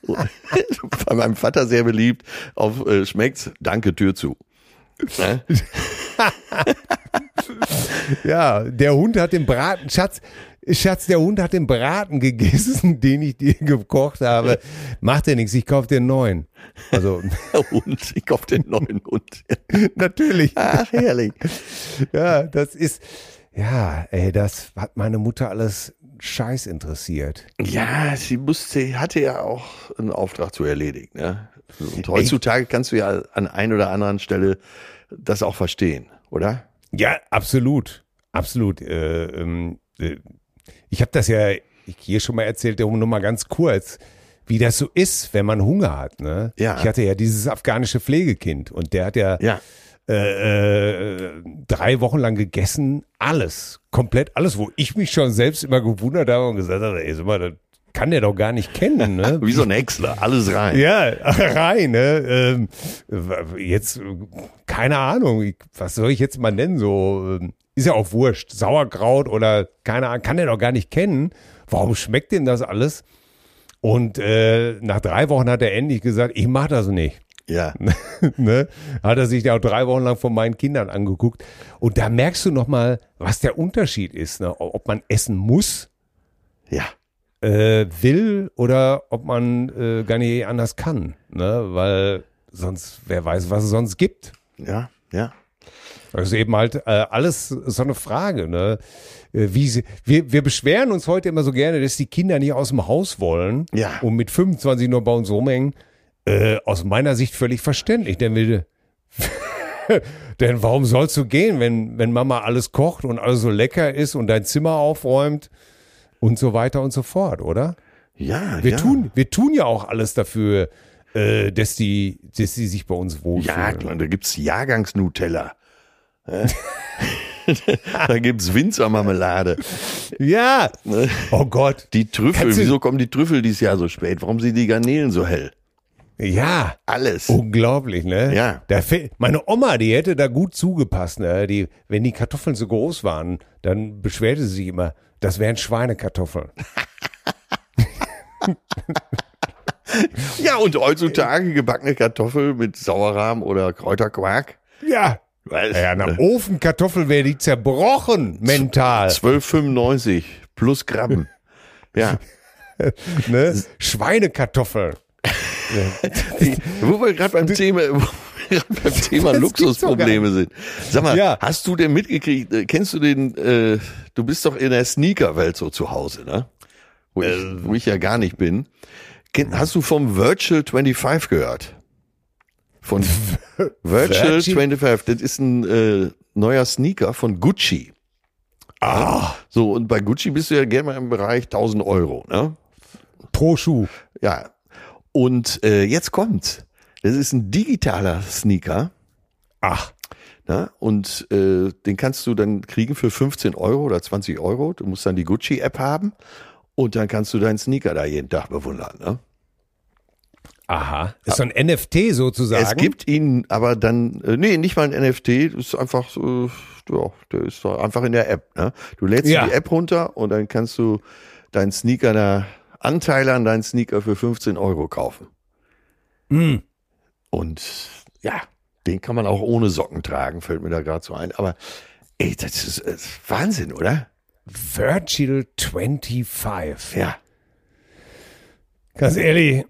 C: Bei meinem Vater sehr beliebt. Auf äh, schmeckt's? Danke, Tür zu. Ja? [laughs]
B: Ja, der Hund hat den Braten, Schatz, Schatz, der Hund hat den Braten gegessen, [laughs] den ich dir gekocht habe. Macht ja nichts, ich kauf dir einen neuen. Also, [laughs]
C: Hund, ich kauf den neuen Hund.
B: natürlich.
C: Ach, herrlich.
B: Ja, das ist, ja, ey, das hat meine Mutter alles scheiß interessiert.
C: Ja, sie musste, hatte ja auch einen Auftrag zu erledigen. Ne? Und heutzutage kannst du ja an ein oder anderen Stelle das auch verstehen, oder?
B: Ja, absolut. Absolut. Äh, ähm, äh, ich habe das ja hier schon mal erzählt, nur mal ganz kurz, wie das so ist, wenn man Hunger hat. Ne?
C: Ja.
B: Ich hatte ja dieses afghanische Pflegekind und der hat ja,
C: Ja.
B: Äh, äh, drei Wochen lang gegessen, alles, komplett alles, wo ich mich schon selbst immer gewundert habe und gesagt habe, ey, sag mal, das kann der doch gar nicht kennen. Ne? [laughs]
C: Wie so ein Häcksler, alles rein.
B: Ja, [laughs] rein, ne? Ähm, jetzt, keine Ahnung, was soll ich jetzt mal nennen? So, ähm, ist ja auch wurscht. Sauerkraut oder keine Ahnung, kann der doch gar nicht kennen. Warum schmeckt denn das alles? Und äh, nach drei Wochen hat er endlich gesagt, ich mach das nicht.
C: Ja. [laughs]
B: ne? Hat er sich ja auch drei Wochen lang von meinen Kindern angeguckt. Und da merkst du nochmal, was der Unterschied ist, ne? ob man essen muss,
C: Ja.
B: äh, will oder ob man äh, gar nicht anders kann. Ne? Weil sonst, wer weiß, was es sonst gibt.
C: Ja. Ja.
B: Das ist eben halt äh, alles so eine Frage. Ne? Äh, Wie sie, wir, wir beschweren uns heute immer so gerne, dass die Kinder nicht aus dem Haus wollen
C: Ja.
B: und mit 25 nur bei uns rumhängen. Äh, aus meiner Sicht völlig verständlich, denn wir, [laughs] denn warum sollst du gehen, wenn, wenn Mama alles kocht und alles so lecker ist und dein Zimmer aufräumt und so weiter und so fort, oder?
C: Ja.
B: Wir
C: ja.
B: tun, wir tun ja auch alles dafür, äh, dass die, dass die sich bei uns wohlfühlen.
C: Ja, klar, da gibt's Jahrgangs-Nutella. Ja. [laughs] da gibt's Winzermarmelade.
B: Ja.
C: Ne?
B: Oh Gott.
C: Die Trüffel, wieso kommen die Trüffel dieses Jahr so spät? Warum sind die Garnelen so hell?
B: Ja.
C: Alles.
B: Unglaublich, ne?
C: Ja.
B: Da meine Oma, die hätte da gut zugepasst, ne? Die, wenn die Kartoffeln so groß waren, dann beschwerte sie sich immer, das wären Schweinekartoffeln. [laughs]
C: Ja, und heutzutage gebackene Kartoffel mit Sauerrahm oder Kräuterquark.
B: Ja.
C: Weiß,
B: Ja, nach? Ofenkartoffel wäre die zerbrochen, mental.
C: 12,95 plus Gramm. [laughs] Ja.
B: Ne? Schweinekartoffeln.
C: Wo wir gerade beim Thema, beim Thema Luxusprobleme sind. Sag mal,
B: Ja.
C: hast du denn mitgekriegt, äh, kennst du den, äh, du bist doch in der Sneaker-Welt so zu Hause, ne? Wo ich,
B: Äh.
C: wo ich ja gar nicht bin. Kenn, hast du vom Virtual 25 gehört? Von [laughs] Virtual
B: Virgil?
C: 25, das ist ein äh, neuer Sneaker von Gucci.
B: Ah,
C: So, und bei Gucci bist du ja gerne mal im Bereich 1000 Euro, ne?
B: pro Schuh.
C: Ja. Und äh, jetzt kommt's. Das ist ein digitaler Sneaker.
B: Ach,
C: Ne? Und äh, den kannst du dann kriegen für 15 Euro oder 20 Euro. Du musst dann die Gucci-App haben und dann kannst du deinen Sneaker da jeden Tag bewundern. Ne?
B: aha. Ist so ein NFT sozusagen.
C: Es gibt ihn aber dann, äh, nee, nicht mal ein NFT, das ist einfach so, ja, der ist doch einfach in der App. Ne? Du lädst
B: Ja.
C: die App runter und dann kannst du deinen Sneaker da, Anteile an deinen Sneaker für 15 Euro kaufen.
B: Hm.
C: Und ja, den kann man auch ohne Socken tragen, fällt mir da gerade so ein. Aber ey, das ist, äh, Wahnsinn, oder?
B: Virtual 25.
C: Ja.
B: Ganz ehrlich.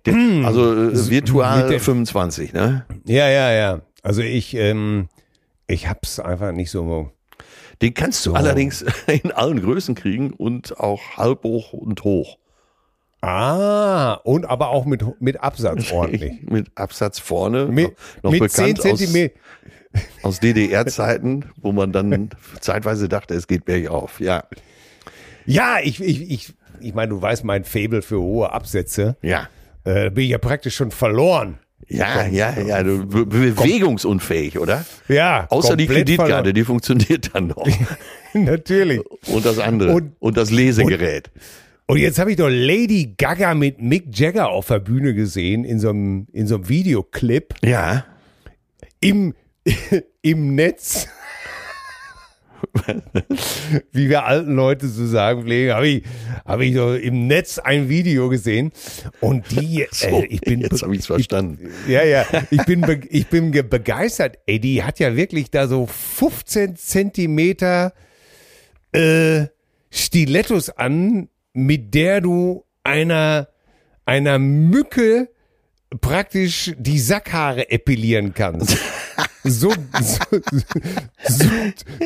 C: Also äh, virtual
B: mit dem-
C: 25, ne?
B: Ja, ja, ja. Also ich, ähm, ich hab's einfach nicht so.
C: Den kannst du allerdings [laughs] in allen Größen kriegen und auch halb hoch und hoch.
B: Ah, und aber auch mit, mit Absatz [laughs] ordentlich.
C: Mit Absatz vorne.
B: Mit,
C: noch
B: mit 10
C: bekannt aus,
B: Zentimeter.
C: aus DDR-Zeiten, wo man dann zeitweise dachte, es geht bergauf. Ja,
B: Ja, ich, ich, ich, ich meine, du weißt mein Faible für hohe Absätze.
C: ja.
B: Äh, bin ich ja praktisch schon verloren.
C: Ja, ja, ja, du, be bewegungsunfähig, oder?
B: Ja.
C: Außer die Kreditkarte, die funktioniert dann noch.
B: verloren. [laughs] Natürlich.
C: Und das andere. Und,
B: Und-
C: das Lesegerät.
B: Und jetzt habe ich doch Lady Gaga mit Mick Jagger auf der Bühne gesehen in so einem, in so einem Videoclip
C: ja.
B: im, [laughs] im Netz. [laughs] Wie wir alten Leute so sagen pflegen, habe ich, habe ich doch im Netz ein Video gesehen und die, [laughs]
C: So,
B: äh, ich bin,
C: jetzt habe ich es verstanden.
B: ja, ja, ich bin, ich bin ge- begeistert. Ey, die hat ja wirklich da so 15 Zentimeter äh, Stilettos an, mit der du einer, einer Mücke praktisch die Sackhaare epilieren kannst. [laughs] So, so, so,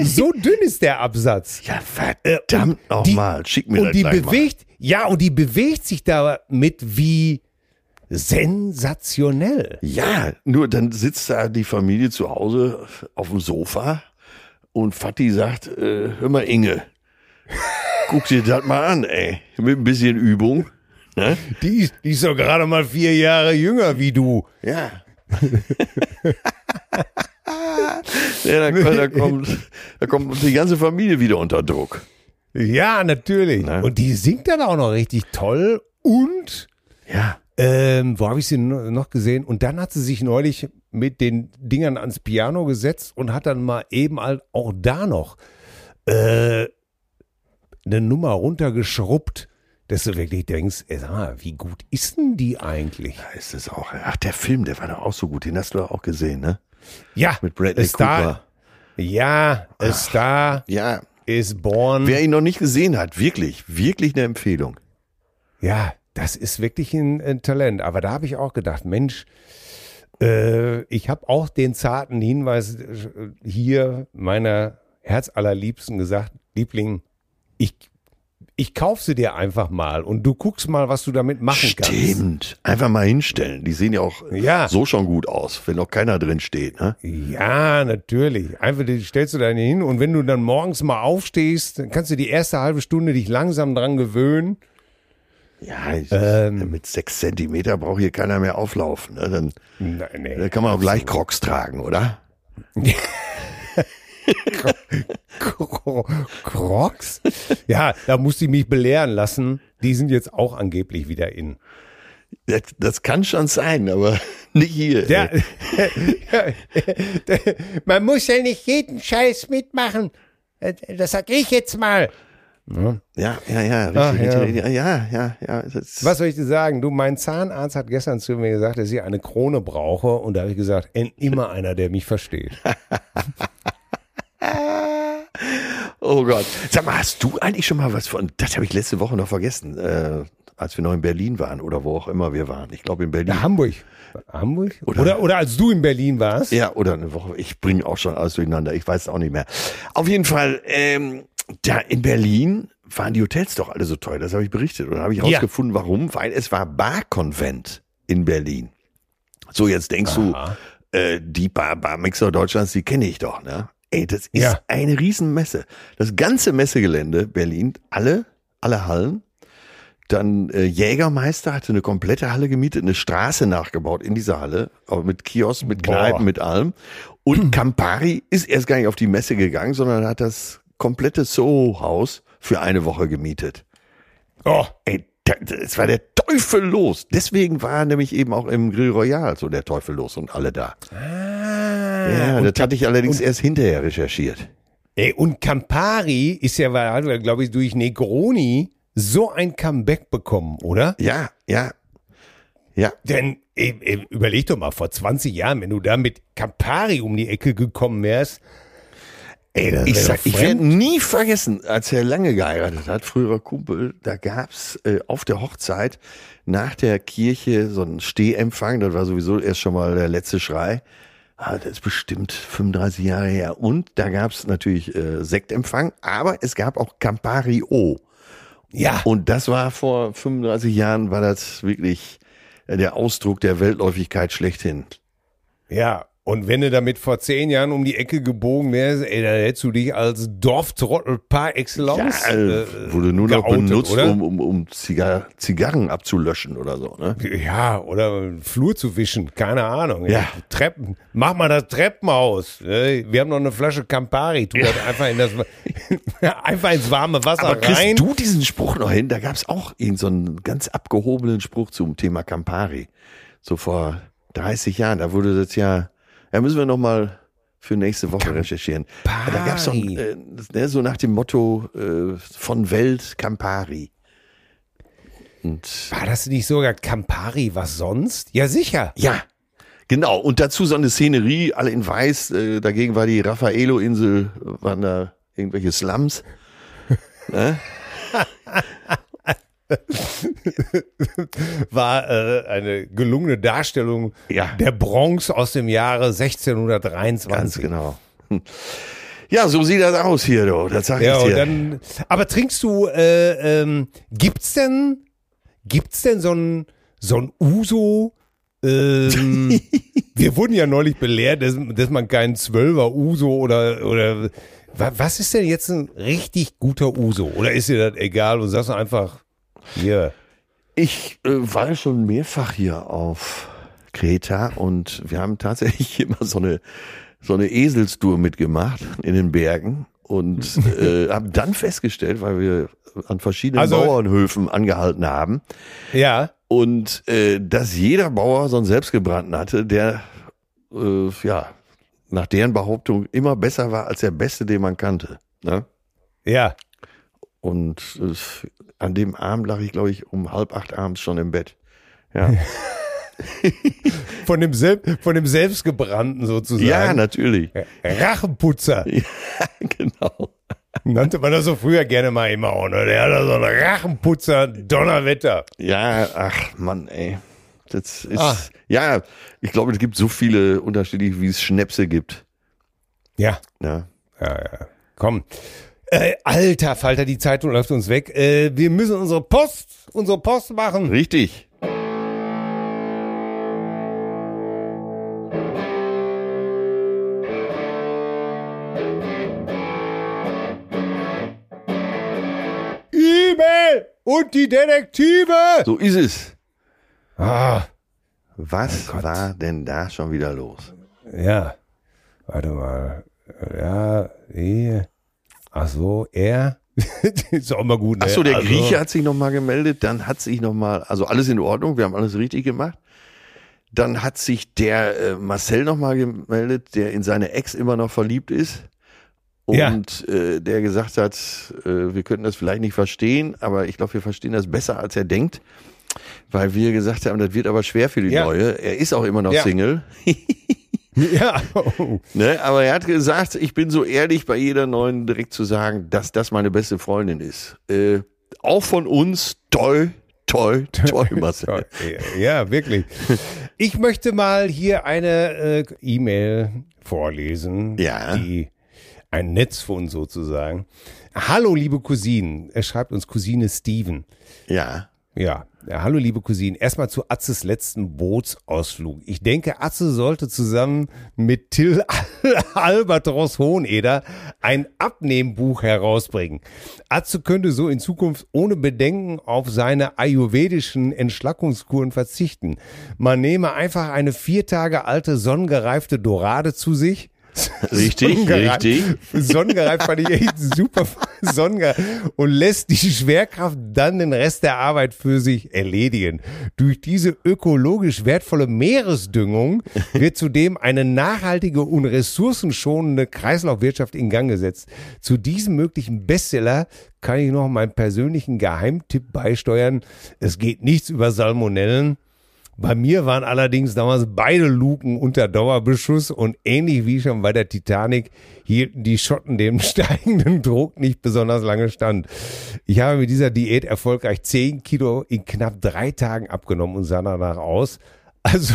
B: so dünn ist der Absatz.
C: Ja, verdammt
B: Äh,
C: nochmal. Schick mir
B: Und
C: das
B: die
C: gleich mal.
B: bewegt, ja, und die bewegt sich damit wie sensationell.
C: Ja, nur dann sitzt da die Familie zu Hause auf dem Sofa und Vati sagt, äh, hör mal Inge, guck dir das mal an, ey. Mit ein bisschen Übung. Ne?
B: Die, ist- die ist doch gerade mal vier Jahre jünger wie du.
C: Ja. ja, da, da, kommt, da kommt die ganze Familie wieder unter Druck.
B: Ja, natürlich.
C: Ne?
B: Und die singt dann auch noch richtig toll. Und
C: Ja.
B: ähm, wo habe ich sie no- noch gesehen? Und dann hat sie sich neulich mit den Dingern ans Piano gesetzt und hat dann mal eben halt auch da noch äh, eine Nummer runtergeschrubbt, dass du wirklich denkst, ey, sag mal, wie gut ist denn die eigentlich?
C: Da ist es auch. Ach, der Film, der war doch auch so gut. Den hast du auch gesehen, ne?
B: Ja,
C: Mit Bradley
B: Star,
C: Cooper.
B: Ja, A Star
C: Ja.
B: is Born.
C: Wer ihn noch nicht gesehen hat, wirklich, wirklich eine Empfehlung.
B: Ja, das ist wirklich ein, ein Talent. Aber da habe ich auch gedacht, Mensch, äh, ich habe auch den zarten Hinweis äh, hier meiner Herzallerliebsten gesagt, Liebling, ich, ich kauf sie dir einfach mal und du guckst mal, was du damit machen kannst.
C: Stimmt. Einfach mal hinstellen. Die sehen ja auch
B: Ja.
C: so schon gut aus, wenn noch keiner drin steht. Ne?
B: Ja, natürlich. Einfach die stellst du dann hin und wenn du dann morgens mal aufstehst, dann kannst du die erste halbe Stunde dich langsam dran gewöhnen.
C: Ja, ich,
B: Ähm.
C: mit sechs Zentimeter braucht hier keiner mehr auflaufen. Ne? Dann,
B: Nein, nee.
C: dann kann man auch gleich Crocs tragen, oder? [laughs]
B: Cro- Crocs? Ja, da musste ich mich belehren lassen. Die sind jetzt auch angeblich wieder in.
C: Das, das kann schon sein, aber [laughs] nicht hier.
B: Ja, [laughs] man muss ja nicht jeden Scheiß mitmachen. Das sag ich jetzt mal.
C: Ja, ja, ja, richtig,
B: Ach, ja.
C: richtig. Ja, ja, ja.
B: Was soll ich dir sagen? Du, mein Zahnarzt hat gestern zu mir gesagt, dass ich eine Krone brauche. Und da habe ich gesagt, immer einer, der mich versteht. [laughs] [laughs]
C: Oh Gott. Sag mal, hast du eigentlich schon mal was von, das habe ich letzte Woche noch vergessen, äh, als wir noch in Berlin waren oder wo auch immer wir waren. Ich glaube in Berlin.
B: Ja, Hamburg. Hamburg?
C: Oder-
B: Oder, oder, als du in Berlin warst?
C: Ja, oder eine Woche. Ich bringe auch schon alles durcheinander. Ich weiß auch nicht mehr. Auf jeden Fall, ähm, da in Berlin waren die Hotels doch alle so teuer. Das habe ich berichtet. Und dann habe ich
B: Ja.
C: herausgefunden, warum. Weil es war Barkonvent in Berlin. So, jetzt denkst
B: Aha.
C: du, äh, die Bar, Barmixer Deutschlands, die kenne ich doch, ne? Ey, das ist
B: Ja.
C: eine Riesenmesse. Das ganze Messegelände Berlin, alle, alle Hallen. Dann äh, Jägermeister hatte eine komplette Halle gemietet, eine Straße nachgebaut in dieser Halle, aber mit Kiosk, mit
B: Boah.
C: Kneipen, mit allem. Und [clears throat] Campari ist erst gar nicht auf die Messe gegangen, sondern hat das komplette Soho-Haus für eine Woche gemietet.
B: Oh,
C: Ey, es war der Teufel los. Deswegen war nämlich eben auch im Grill Royal so der Teufel los und alle da.
B: ah.
C: Ja, das hatte ich allerdings erst hinterher recherchiert.
B: ey, und Campari ist ja, glaube ich, durch Negroni so ein Comeback bekommen, oder?
C: Ja, ja, ja.
B: Denn ey, ey, überleg doch mal, vor 20 Jahren, wenn du da mit Campari um die Ecke gekommen wärst, ey, das
C: Ich, sag, ich werde nie vergessen, als er lange geheiratet hat, früherer Kumpel, da gab's äh, auf der Hochzeit nach der Kirche so einen Stehempfang, das war sowieso erst schon mal der letzte Schrei. Ah, das ist bestimmt 35 Jahre her. Und da gab's natürlich äh, Sektempfang, aber es gab auch Campari O.
B: Ja,
C: Und das war vor 35 Jahren, war das wirklich äh, der Ausdruck der Weltläufigkeit schlechthin.
B: ja. Und wenn du damit vor zehn Jahren um die Ecke gebogen wärst, ey, dann hättest du dich als Dorftrottel par excellence
C: Ja, äh,
B: äh,
C: wurde nur noch
B: geoutet,
C: benutzt,
B: oder?
C: um, um, um Zigar Zigarren abzulöschen oder so. Ne?
B: Ja, oder Flur zu wischen, keine Ahnung.
C: Ja.
B: Treppen, mach mal das Treppenhaus. Ey, Wir haben noch eine Flasche Campari, tu das einfach in das, [laughs] einfach ins warme Wasser
C: Aber kriegst
B: rein.
C: du diesen Spruch noch hin? Da gab es auch irgend so einen ganz abgehobenen Spruch zum Thema Campari. So vor 30 Jahren. Da wurde das ja, ja müssen wir noch mal für nächste Woche recherchieren. Da gab es so, ein, äh, ne, so nach dem Motto äh, von Welt Campari. Und
B: War das nicht sogar Campari, was sonst? Ja, sicher.
C: ja, genau. Und dazu so eine Szenerie, alle in weiß. Äh, dagegen war die Raffaello-Insel, waren da irgendwelche Slums. [laughs] ne? [laughs]
B: War äh, eine gelungene Darstellung
C: Ja.
B: der Bronx aus dem Jahre 1623.
C: Ganz genau. [laughs] Ja, so sieht das aus hier, du. Das sag ich dir.
B: dann, aber trinkst du, äh, ähm, gibt's denn, gibt's denn so ein, so ein Uso? Ähm, [laughs] wir wurden ja neulich belehrt, dass, dass man keinen Zwölfer Uso oder, oder, wa- was ist denn jetzt ein richtig guter Uso? Oder ist dir das egal und sagst du einfach, hier,
C: ich äh, war schon mehrfach hier auf Kreta und wir haben tatsächlich [laughs] immer so eine, so eine Eselstour mitgemacht in den Bergen und [laughs] äh, haben dann festgestellt, weil wir an verschiedenen
B: Also-
C: Bauernhöfen angehalten haben
B: ja,
C: und äh, dass jeder Bauer so einen selbstgebrannten hatte, der äh, ja nach deren Behauptung immer besser war als der beste, den man kannte. Ne?
B: ja.
C: Und äh, an dem Abend lag ich, glaube ich, um halb acht abends schon im Bett. Ja, [laughs]
B: Von dem, Sel von dem Selbstgebrannten sozusagen.
C: ja natürlich.
B: Rachenputzer. [laughs]
C: Ja, genau.
B: Nannte man das so früher gerne mal immer auch, ne? Der hat da so einen Rachenputzer, Donnerwetter.
C: Ja, ach Mann, ey. Das ist,
B: Ah.
C: ja, ich glaube, es gibt so viele unterschiedliche, wie es Schnäpse gibt.
B: Ja,
C: Ja.
B: ja, ja. Komm. Äh, alter Falter, die Zeitung läuft uns weg. Äh, wir müssen unsere Post, unsere Post machen.
C: Richtig.
B: E-Mail und die Detektive.
C: So ist es.
B: Ah,
C: Was war denn da schon wieder los?
B: ja. Warte mal. Ja, eh. Ach so, er. [laughs] ist auch mal gut. Ne?
C: Ach so, der
B: Also-
C: Grieche hat sich nochmal gemeldet, dann hat sich nochmal, also alles in Ordnung, wir haben alles richtig gemacht. Dann hat sich der äh, Marcel nochmal gemeldet, der in seine Ex immer noch verliebt ist.
B: Ja.
C: Und äh, der gesagt hat, äh, wir könnten das vielleicht nicht verstehen, aber ich glaube, wir verstehen das besser, als er denkt. Weil wir gesagt haben, das wird aber schwer für die
B: Ja.
C: Neue. Er ist auch immer noch
B: Ja.
C: Single. [laughs] [laughs]
B: Ja. Oh.
C: Ne? Aber er hat gesagt, ich bin so ehrlich bei jeder Neuen direkt zu sagen, dass das meine beste Freundin ist. Äh, auch von uns, toi, toi, toi, Marcel.
B: Ja, wirklich. Ich möchte mal hier eine äh, E-Mail vorlesen,
C: Ja.
B: die ein Netzfund sozusagen. Hallo, liebe Cousinen. Er schreibt uns Cousine Steven.
C: Ja.
B: Ja, ja, hallo liebe Cousinen. Erstmal zu Atzes letzten Bootsausflug. Ich denke, Atze sollte zusammen mit Till [laughs] Albatros Hoheneder ein Abnehmbuch herausbringen. Atze könnte so in Zukunft ohne Bedenken auf seine ayurvedischen Entschlackungskuren verzichten. Man nehme einfach eine vier Tage alte sonnengereifte Dorade zu sich.
C: Richtig,
B: Sonnengereift-
C: richtig.
B: Sonnengereift fand ich echt super. Sonnengereift. Und lässt die Schwerkraft dann den Rest der Arbeit für sich erledigen. Durch diese ökologisch wertvolle Meeresdüngung wird zudem eine nachhaltige und ressourcenschonende Kreislaufwirtschaft in Gang gesetzt. Zu diesem möglichen Bestseller kann ich noch meinen persönlichen Geheimtipp beisteuern. Es geht nichts über Salmonellen. Bei mir waren allerdings damals beide Luken unter Dauerbeschuss und ähnlich wie schon bei der Titanic hielten die Schotten dem [laughs] steigenden Druck nicht besonders lange stand. Ich habe mit dieser Diät erfolgreich 10 Kilo in knapp drei Tagen abgenommen und sah danach aus. Also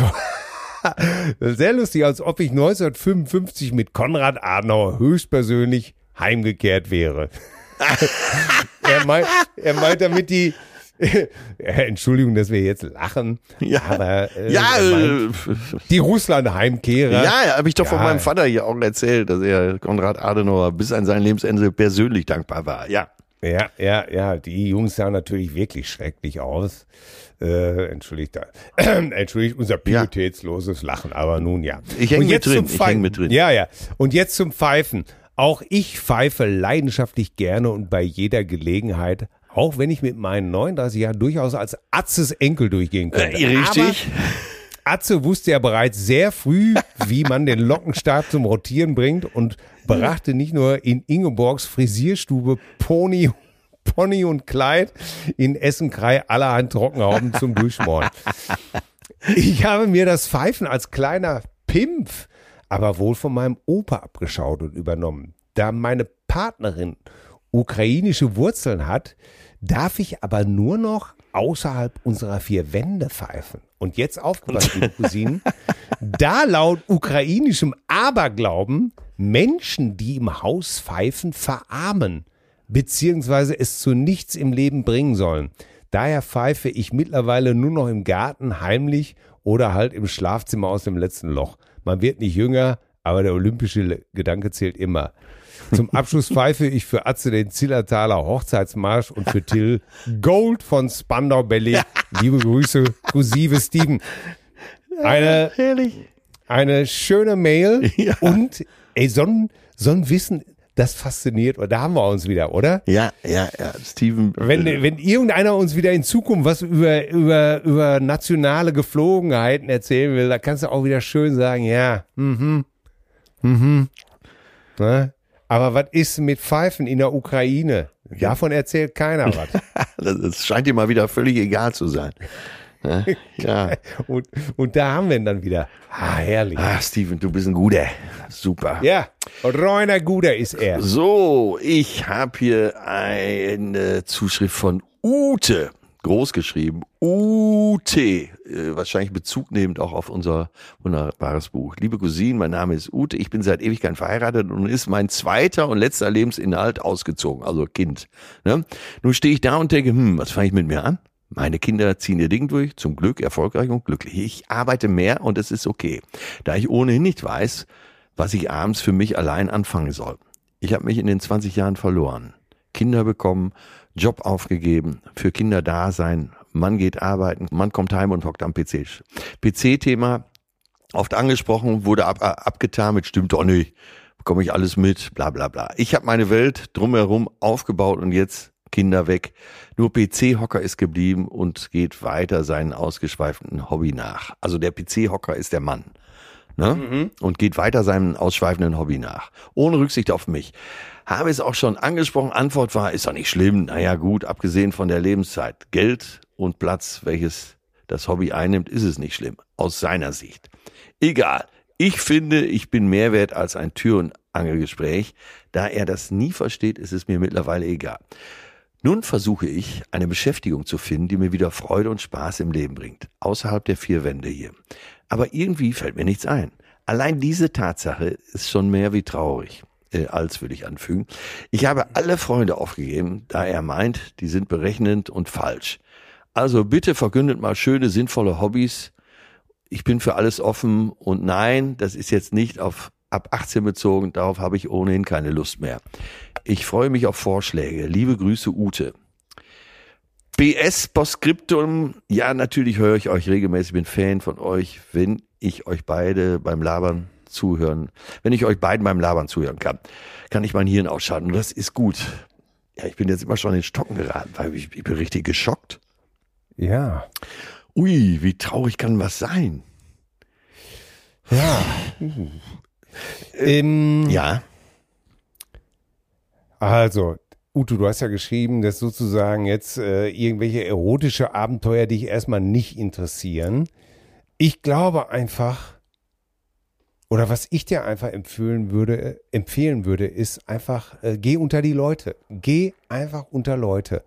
B: [laughs] sehr lustig, als ob ich 1955 mit Konrad Adenauer höchstpersönlich heimgekehrt wäre. [laughs] er, meint, er meint damit die, [laughs] Entschuldigung, dass wir jetzt lachen,
C: Ja.
B: aber äh,
C: Ja,
B: meint,
C: äh,
B: die Russland-Heimkehrer.
C: ja, ja habe ich doch von
B: Ja.
C: meinem Vater hier auch erzählt, dass er Konrad Adenauer bis an sein Lebensende persönlich dankbar war. Ja.
B: Ja, ja, ja, die Jungs sahen natürlich wirklich schrecklich aus. Äh, entschuldigt, da, [clears throat] entschuldigt unser pietätsloses Lachen, aber nun ja.
C: Ich häng
B: Und
C: mit
B: jetzt
C: drin,
B: zum
C: ich
B: Pfeifen.
C: häng mit drin.
B: Ja, ja. Und jetzt zum Pfeifen. Auch ich pfeife leidenschaftlich gerne und bei jeder Gelegenheit, auch wenn ich mit meinen 39 Jahren durchaus als Atzes Enkel durchgehen könnte.
C: Äh, richtig.
B: Aber Atze wusste ja bereits sehr früh, [laughs] wie man den Lockenstab zum Rotieren bringt und brachte nicht nur in Ingeborgs Frisierstube Pony, Pony und Kleid in Essenkrei allerhand Trockenhauben zum [laughs] Durchschmoren. Ich habe mir das Pfeifen als kleiner Pimpf aber wohl von meinem Opa abgeschaut und übernommen. Da meine Partnerin ukrainische Wurzeln hat, darf ich aber nur noch außerhalb unserer vier Wände pfeifen. Und jetzt aufgepasst, liebe [laughs] Cousinen, da laut ukrainischem Aberglauben Menschen, die im Haus pfeifen, verarmen, beziehungsweise es zu nichts im Leben bringen sollen. Daher pfeife ich mittlerweile nur noch im Garten heimlich oder halt im Schlafzimmer aus dem letzten Loch. Man wird nicht jünger, aber der olympische Gedanke zählt immer. Zum Abschluss pfeife ich für Atze den Zillertaler Hochzeitsmarsch und für Till Gold von Spandau Ballet. Liebe Grüße, Cousive Steven. Eine, eine schöne Mail
C: Ja.
B: und ey, so ein, so ein Wissen, das fasziniert. Da haben wir uns wieder, oder?
C: Ja, ja, ja. Steven.
B: Wenn,
C: äh,
B: wenn irgendeiner uns wieder in Zukunft was über, über, über nationale Geflogenheiten erzählen will, da kannst du auch wieder schön sagen, ja, mhm, mhm. Ne? Aber was ist mit Pfeifen in der Ukraine? Davon erzählt keiner was. [laughs]
C: das, scheint dir mal wieder völlig egal zu sein. Ne? [laughs] Ja.
B: Und, und da haben wir ihn dann wieder. Ah, herrlich.
C: Ah, Steven, du bist ein Guter. Super.
B: Ja, Reuner Guder ist er.
C: So, ich habe hier eine Zuschrift von Ute, groß geschrieben. Ute, äh, wahrscheinlich Bezug nehmend auch auf unser wunderbares Buch. Liebe Cousine, mein Name ist Ute, ich bin seit Ewigkeit verheiratet und ist mein zweiter und letzter Lebensinhalt ausgezogen, also Kind. Ne? Nun stehe ich da und denke, hm, was fange ich mit mir an? Meine Kinder ziehen ihr Ding durch, zum Glück erfolgreich und glücklich. Ich arbeite mehr und es ist okay, da ich ohnehin nicht weiß, was ich abends für mich allein anfangen soll. Ich habe mich in den 20 Jahren verloren. Kinder bekommen, Job aufgegeben, für Kinder da sein, Mann geht arbeiten, Mann kommt heim und hockt am PC. PC-Thema oft angesprochen, wurde ab, ab, abgetan mit stimmt doch nicht, bekomme ich alles mit, bla bla bla. Ich habe meine Welt drumherum aufgebaut und jetzt Kinder weg. Nur PC-Hocker ist geblieben und geht weiter seinen ausgeschweiften Hobby nach. Also der PC-Hocker ist der Mann. Ne? Und geht weiter seinem ausschweifenden Hobby nach. Ohne Rücksicht auf mich. Habe es auch schon angesprochen. Antwort war, ist doch nicht schlimm. Naja, gut, abgesehen von der Lebenszeit. Geld und Platz, welches das Hobby einnimmt, ist es nicht schlimm. Aus seiner Sicht. Egal. Ich finde, ich bin mehr wert als ein Tür- und Angelgespräch. Da er das nie versteht, ist es mir mittlerweile egal. Nun versuche ich, eine Beschäftigung zu finden, die mir wieder Freude und Spaß im Leben bringt, außerhalb der vier Wände hier. Aber irgendwie fällt mir nichts ein. Allein diese Tatsache ist schon mehr wie traurig, äh, als würde ich anfügen. Ich habe alle Freunde aufgegeben, da er meint, die sind berechnend und falsch. Also bitte verkündet mal schöne, sinnvolle Hobbys. Ich bin für alles offen und nein, das ist jetzt nicht auf ab 18 bezogen, darauf habe ich ohnehin keine Lust mehr. Ich freue mich auf Vorschläge. Liebe Grüße, Ute. BS Postscriptum. Ja, natürlich höre ich euch regelmäßig, bin Fan von euch, wenn ich euch beide beim Labern zuhören, wenn ich euch beiden beim Labern zuhören kann, kann ich mein Hirn ausschalten. Und das ist gut. Ja, ich bin jetzt immer schon in den Stocken geraten, weil ich, ich bin richtig geschockt.
B: Ja.
C: Ui, wie traurig kann was sein?
B: Ja. ähm,
C: Ja.
B: Also, Uto, du hast ja geschrieben, dass sozusagen jetzt äh, irgendwelche erotische Abenteuer dich erstmal nicht interessieren. Ich glaube einfach, oder was ich dir einfach empfehlen würde, empfehlen würde, ist einfach, äh, geh unter die Leute. Geh einfach unter Leute.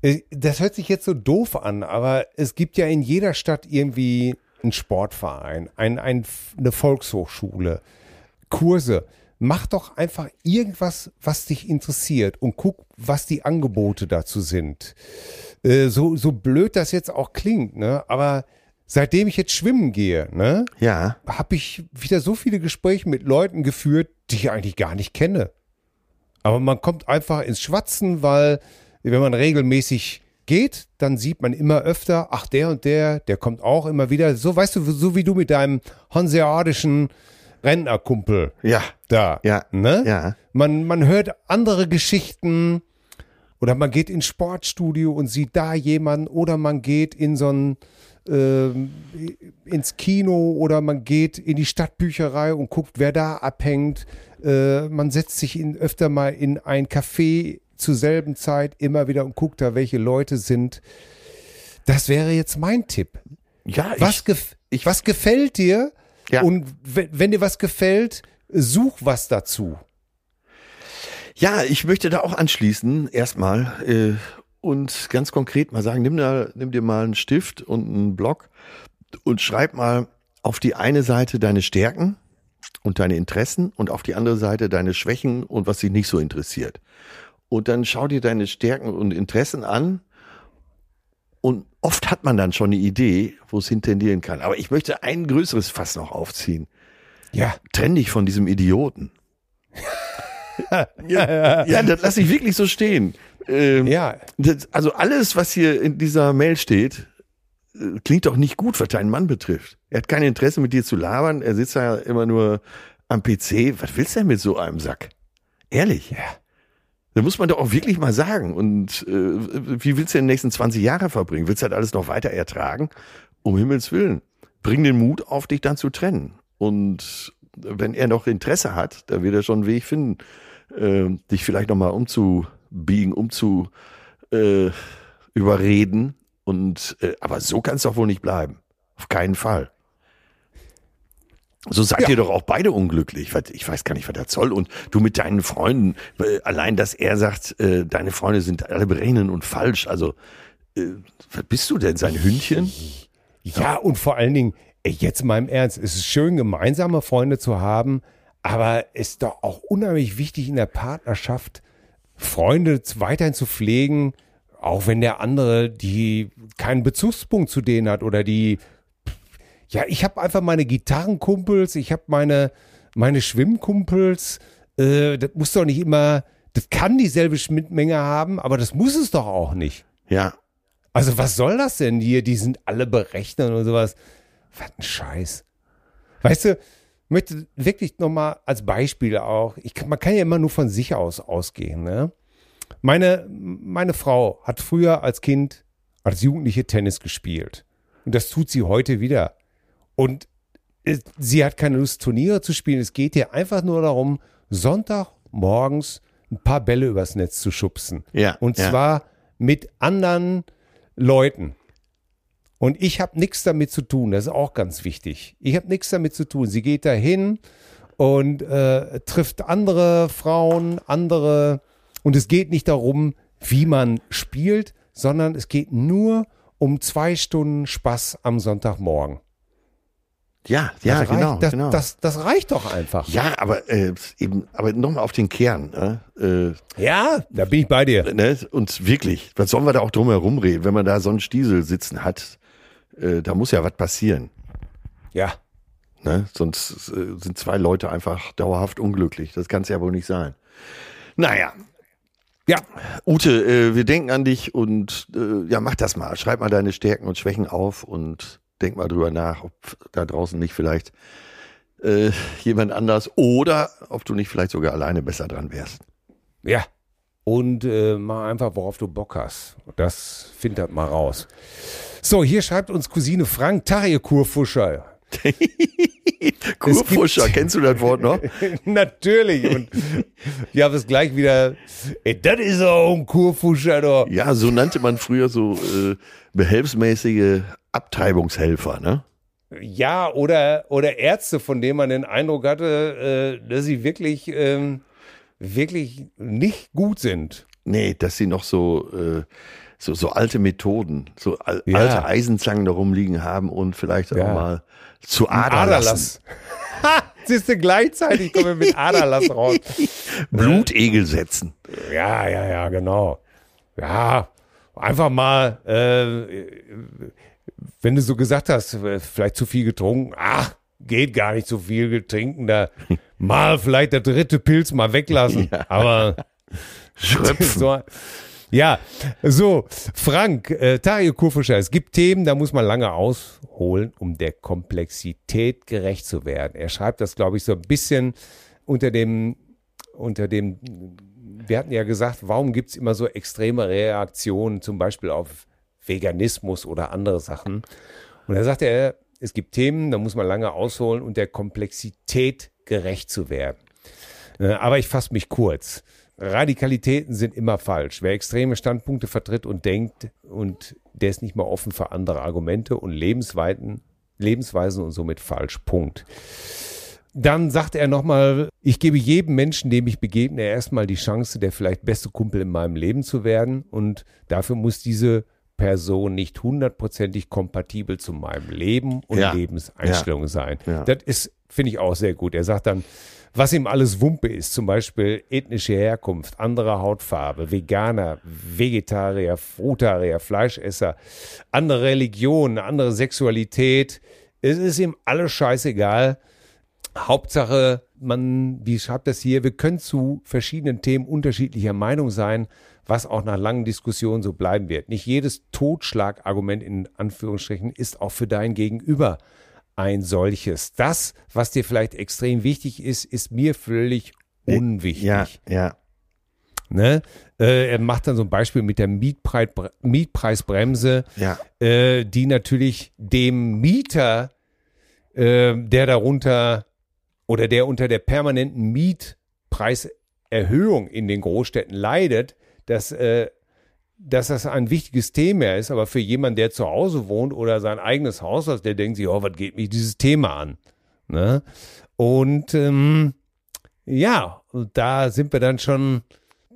B: Äh, Das hört sich jetzt so doof an, aber es gibt ja in jeder Stadt irgendwie einen Sportverein, ein, ein, eine Volkshochschule, Kurse. Mach doch einfach irgendwas, was dich interessiert und guck, was die Angebote dazu sind. Äh, so, so blöd das jetzt auch klingt, ne? Aber seitdem ich jetzt schwimmen gehe, ne,
C: Ja.
B: habe ich wieder so viele Gespräche mit Leuten geführt, die ich eigentlich gar nicht kenne. Aber man kommt einfach ins Schwatzen, weil wenn man regelmäßig geht, dann sieht man immer öfter, ach der und der, der kommt auch immer wieder. So weißt du, so wie du mit deinem hanseatischen Rentnerkumpel
C: Ja.
B: da.
C: Ja.
B: Ne?
C: Ja.
B: Man, man hört andere Geschichten oder man geht ins Sportstudio und sieht da jemanden oder man geht in so ein ins Kino oder man geht in die Stadtbücherei und guckt, wer da abhängt. Äh, man setzt sich in, öfter mal in ein Café zur selben Zeit immer wieder und guckt da, welche Leute sind. Das wäre jetzt mein Tipp.
C: Ja,
B: Was, gef was gefällt dir?
C: Ja.
B: Und wenn, wenn dir was gefällt, such was dazu.
C: Ja, ich möchte da auch anschließen, erstmal, äh, und ganz konkret mal sagen, nimm, da, nimm dir mal einen Stift und einen Block und schreib mal auf die eine Seite deine Stärken und deine Interessen und auf die andere Seite deine Schwächen und was dich nicht so interessiert. Und dann schau dir deine Stärken und Interessen an und oft hat man dann schon eine Idee, wo es hintendieren kann. Aber ich möchte ein größeres Fass noch aufziehen.
B: Ja.
C: Trenn dich von diesem Idioten. [laughs] ja, ja, das lasse ich wirklich so stehen. Ähm,
B: Ja.
C: das, also alles, was hier in dieser Mail steht, äh, klingt doch nicht gut, was deinen Mann betrifft. Er hat kein Interesse mit dir zu labern. Er sitzt ja immer nur am PC. Was willst du denn mit so einem Sack? Ehrlich.
B: Ja.
C: Da muss man doch auch wirklich mal sagen. Und äh, wie willst du die nächsten 20 Jahre verbringen? Willst du das alles noch weiter ertragen? Um Himmels Willen. Bring den Mut auf, dich dann zu trennen. Und wenn er noch Interesse hat, dann wird er schon einen Weg finden, äh, dich vielleicht nochmal umzubiegen, umzu äh, überreden. Und äh, aber so kann es doch wohl nicht bleiben. Auf keinen Fall. So seid
B: Ja.
C: ihr doch auch beide unglücklich. Ich weiß gar nicht, was das soll. Und du mit deinen Freunden, äh, allein, dass er sagt, äh, deine Freunde sind alle berechnend und falsch. Also, äh, was bist du denn, sein Hündchen?
B: Ja, und vor allen Dingen, ey, jetzt mal im Ernst, es ist schön, gemeinsame Freunde zu haben, aber es ist doch auch unheimlich wichtig in der Partnerschaft, Freunde weiterhin zu pflegen, auch wenn der andere die keinen Bezugspunkt zu denen hat oder die ja, ich habe einfach meine Gitarrenkumpels, ich habe meine meine Schwimmkumpels, äh, das muss doch nicht immer, das kann dieselbe Schnittmenge haben, aber das muss es doch auch nicht.
C: Ja,
B: Also was soll das denn hier? Die sind alle berechnet und sowas. Was ein Scheiß. Weißt du, möchte wirklich nochmal als Beispiel auch, ich, man kann ja immer nur von sich aus ausgehen. Ne? Meine, meine Frau hat früher als Kind, als Jugendliche Tennis gespielt. Und das tut sie heute wieder. Und es- sie hat keine Lust, Turniere zu spielen. Es geht ihr einfach nur darum, Sonntag morgens ein paar Bälle übers Netz zu schubsen.
C: Ja,
B: Und
C: ja.
B: zwar mit anderen Leuten. Und ich habe nichts damit zu tun, das ist auch ganz wichtig. Ich habe nichts damit zu tun. Sie geht dahin und äh, trifft andere Frauen, andere. Und es geht nicht darum, wie man spielt, sondern es geht nur um zwei Stunden Spaß am Sonntagmorgen.
C: Ja, ja,
B: das
C: genau,
B: reicht, das,
C: genau.
B: Das, das reicht doch einfach.
C: ja, aber äh, eben, aber nochmal auf den Kern. Ne?
B: Ja, da bin ich bei dir.
C: Äh, ne? Und wirklich, was sollen wir da auch drum herum reden, wenn man da so einen Stiesel sitzen hat? Äh, da muss ja was passieren.
B: Ja.
C: Ne? Sonst äh, sind zwei Leute einfach dauerhaft unglücklich. Das kann es ja wohl nicht sein. Naja.
B: Ja,
C: Ute, äh, wir denken an dich und äh, ja, mach das mal. Schreib mal deine Stärken und Schwächen auf und denk mal drüber nach, ob da draußen nicht vielleicht äh, jemand anders oder ob du nicht vielleicht sogar alleine besser dran wärst.
B: ja. Und äh, mach einfach, worauf du Bock hast. Das findet mal raus. So, hier schreibt uns Cousine Frank, Tag, ihr Kurfuscher. [laughs]
C: Kurfuscher, kennst du das Wort noch? [laughs]
B: Natürlich. Und ich habe es gleich wieder. Ey, das ist auch ein Kurfuscher, doch.
C: Ja, so nannte man früher so äh, behelfsmäßige Abtreibungshelfer, ne?
B: Ja, oder, oder Ärzte, von denen man den Eindruck hatte, äh, dass sie wirklich, ähm, wirklich nicht gut sind.
C: Nee, dass sie noch so, äh, so, so alte Methoden, so al
B: Ja.
C: alte Eisenzangen da rumliegen haben und vielleicht
B: Ja.
C: auch mal zu Aderlassen.
B: Aderlass. Ha, siehst du, gleichzeitig kommen wir mit Aderlass raus. [laughs]
C: Blutegel setzen.
B: Ja, ja, ja, genau. Ja, einfach mal, äh, wenn du so gesagt hast, äh, vielleicht zu viel getrunken, ach, geht gar nicht so viel trinken, da [laughs] mal vielleicht der dritte Pilz mal weglassen. Aber
C: Schröpfen. [laughs]
B: so, ja, so, Frank, äh, Tario Kurfischer, es gibt Themen, da muss man lange ausholen, um der Komplexität gerecht zu werden. Er schreibt das, glaube ich, so ein bisschen unter dem, unter dem, wir hatten ja gesagt, warum gibt es immer so extreme Reaktionen, zum Beispiel auf Veganismus oder andere Sachen. Und da sagt er, es gibt Themen, da muss man lange ausholen, um der Komplexität gerecht zu werden. Äh, Aber ich fasse mich kurz. Radikalitäten sind immer falsch. Wer extreme Standpunkte vertritt und denkt und der ist nicht mehr offen für andere Argumente und Lebensweiten, Lebensweisen und somit falsch. Punkt. Dann sagt er nochmal, ich gebe jedem Menschen, dem ich begegne, erstmal die Chance, der vielleicht beste Kumpel in meinem Leben zu werden. Und dafür muss diese Person nicht hundertprozentig kompatibel zu meinem Leben und
C: Ja.
B: Lebenseinstellung sein.
C: Ja.
B: Das ist, finde ich auch sehr gut. Er sagt dann, was ihm alles Wumpe ist, zum Beispiel ethnische Herkunft, andere Hautfarbe, Veganer, Vegetarier, Frutarier, Fleischesser, andere Religionen, andere Sexualität. Es ist ihm alles scheißegal. Hauptsache, man, wie schreibt das hier, wir können zu verschiedenen Themen unterschiedlicher Meinung sein, was auch nach langen Diskussionen so bleiben wird. Nicht jedes Totschlagargument in Anführungsstrichen ist auch für dein Gegenüber ein solches. Das, was dir vielleicht extrem wichtig ist, ist mir völlig unwichtig.
C: Ja, ja.
B: Ne? Äh, er macht dann so ein Beispiel mit der Mietpreis, Mietpreisbremse,
C: Ja.
B: äh, die natürlich dem Mieter, äh, der darunter oder der unter der permanenten Mietpreiserhöhung in den Großstädten leidet, dass, äh, dass das ein wichtiges Thema ist, aber für jemanden, der zu Hause wohnt oder sein eigenes Haus hat, der denkt sich, oh, was geht mich dieses Thema an? Ne? Und ähm, ja, da sind wir dann schon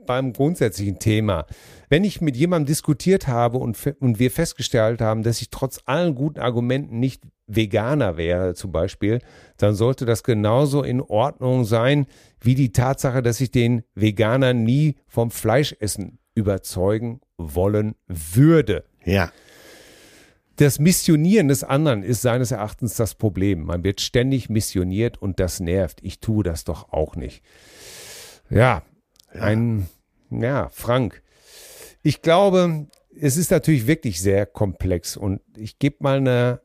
B: beim grundsätzlichen Thema. Wenn ich mit jemandem diskutiert habe und, und wir festgestellt haben, dass ich trotz allen guten Argumenten nicht Veganer wäre zum Beispiel, dann sollte das genauso in Ordnung sein wie die Tatsache, dass ich den Veganer nie vom Fleischessen überzeugen wollen würde.
C: Ja.
B: Das Missionieren des anderen ist seines Erachtens das Problem. Man wird ständig missioniert und das nervt. Ich tue das doch auch nicht. Ja, ein, ja, Frank. Ich glaube, es ist natürlich wirklich sehr komplex und ich gebe mal eine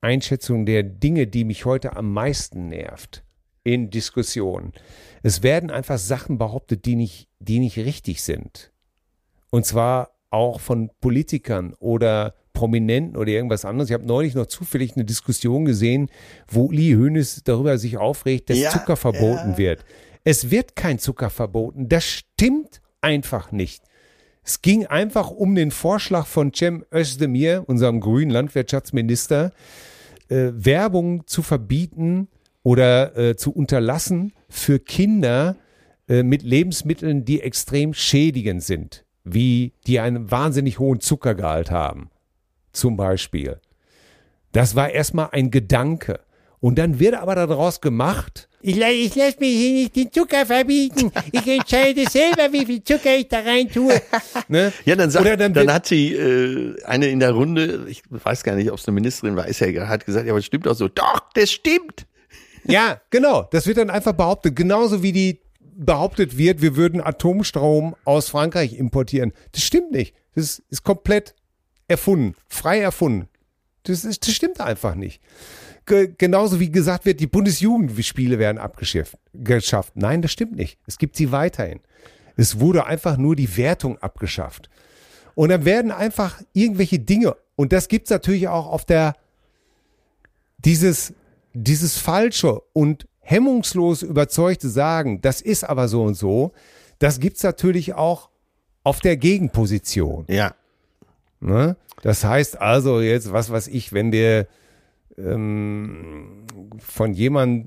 B: Einschätzung der Dinge, die mich heute am meisten nervt in Diskussionen. Es werden einfach Sachen behauptet, die nicht, die nicht richtig sind. Und zwar auch von Politikern oder Prominenten oder irgendwas anderes. Ich habe neulich noch zufällig eine Diskussion gesehen, wo Uli Hoeneß darüber sich aufregt, dass
C: Ja,
B: Zucker verboten
C: ja.
B: wird. Es wird kein Zucker verboten. Das stimmt einfach nicht. Es ging einfach um den Vorschlag von Cem Özdemir, unserem grünen Landwirtschaftsminister, äh, Werbung zu verbieten oder äh, zu unterlassen für Kinder äh, mit Lebensmitteln, die extrem schädigend sind. wie die einen wahnsinnig hohen Zuckergehalt haben, zum Beispiel. Das war erstmal ein Gedanke. Und dann wird aber daraus gemacht, ich, ich lasse mir hier nicht den Zucker verbieten. Ich entscheide selber, wie viel Zucker ich da rein tue. [laughs] Ne?
C: Ja, dann, sagt,
B: Oder
C: dann,
B: wird-
C: hat sie äh, eine in der Runde, ich weiß gar nicht, ob es eine Ministerin war, ist ja hat gesagt, ja, aber das stimmt auch so. Doch, das stimmt.
B: Ja, genau. Das wird dann einfach behauptet. Genauso wie die behauptet wird, wir würden Atomstrom aus Frankreich importieren. Das stimmt nicht. Das ist komplett erfunden, frei erfunden. Das, ist, das stimmt einfach nicht. Ge genauso wie gesagt wird, die Bundesjugendspiele werden abgeschafft. Geschafft. Nein, das stimmt nicht. Es gibt sie weiterhin. Es wurde einfach nur die Wertung abgeschafft. Und dann werden einfach irgendwelche Dinge, und das gibt's natürlich auch auf der dieses, dieses falsche und hemmungslos überzeugte Sagen, das ist aber so und so, das gibt's natürlich auch auf der Gegenposition.
C: Ja.
B: Ne? Das heißt also jetzt, was weiß ich, wenn dir ähm, von jemand,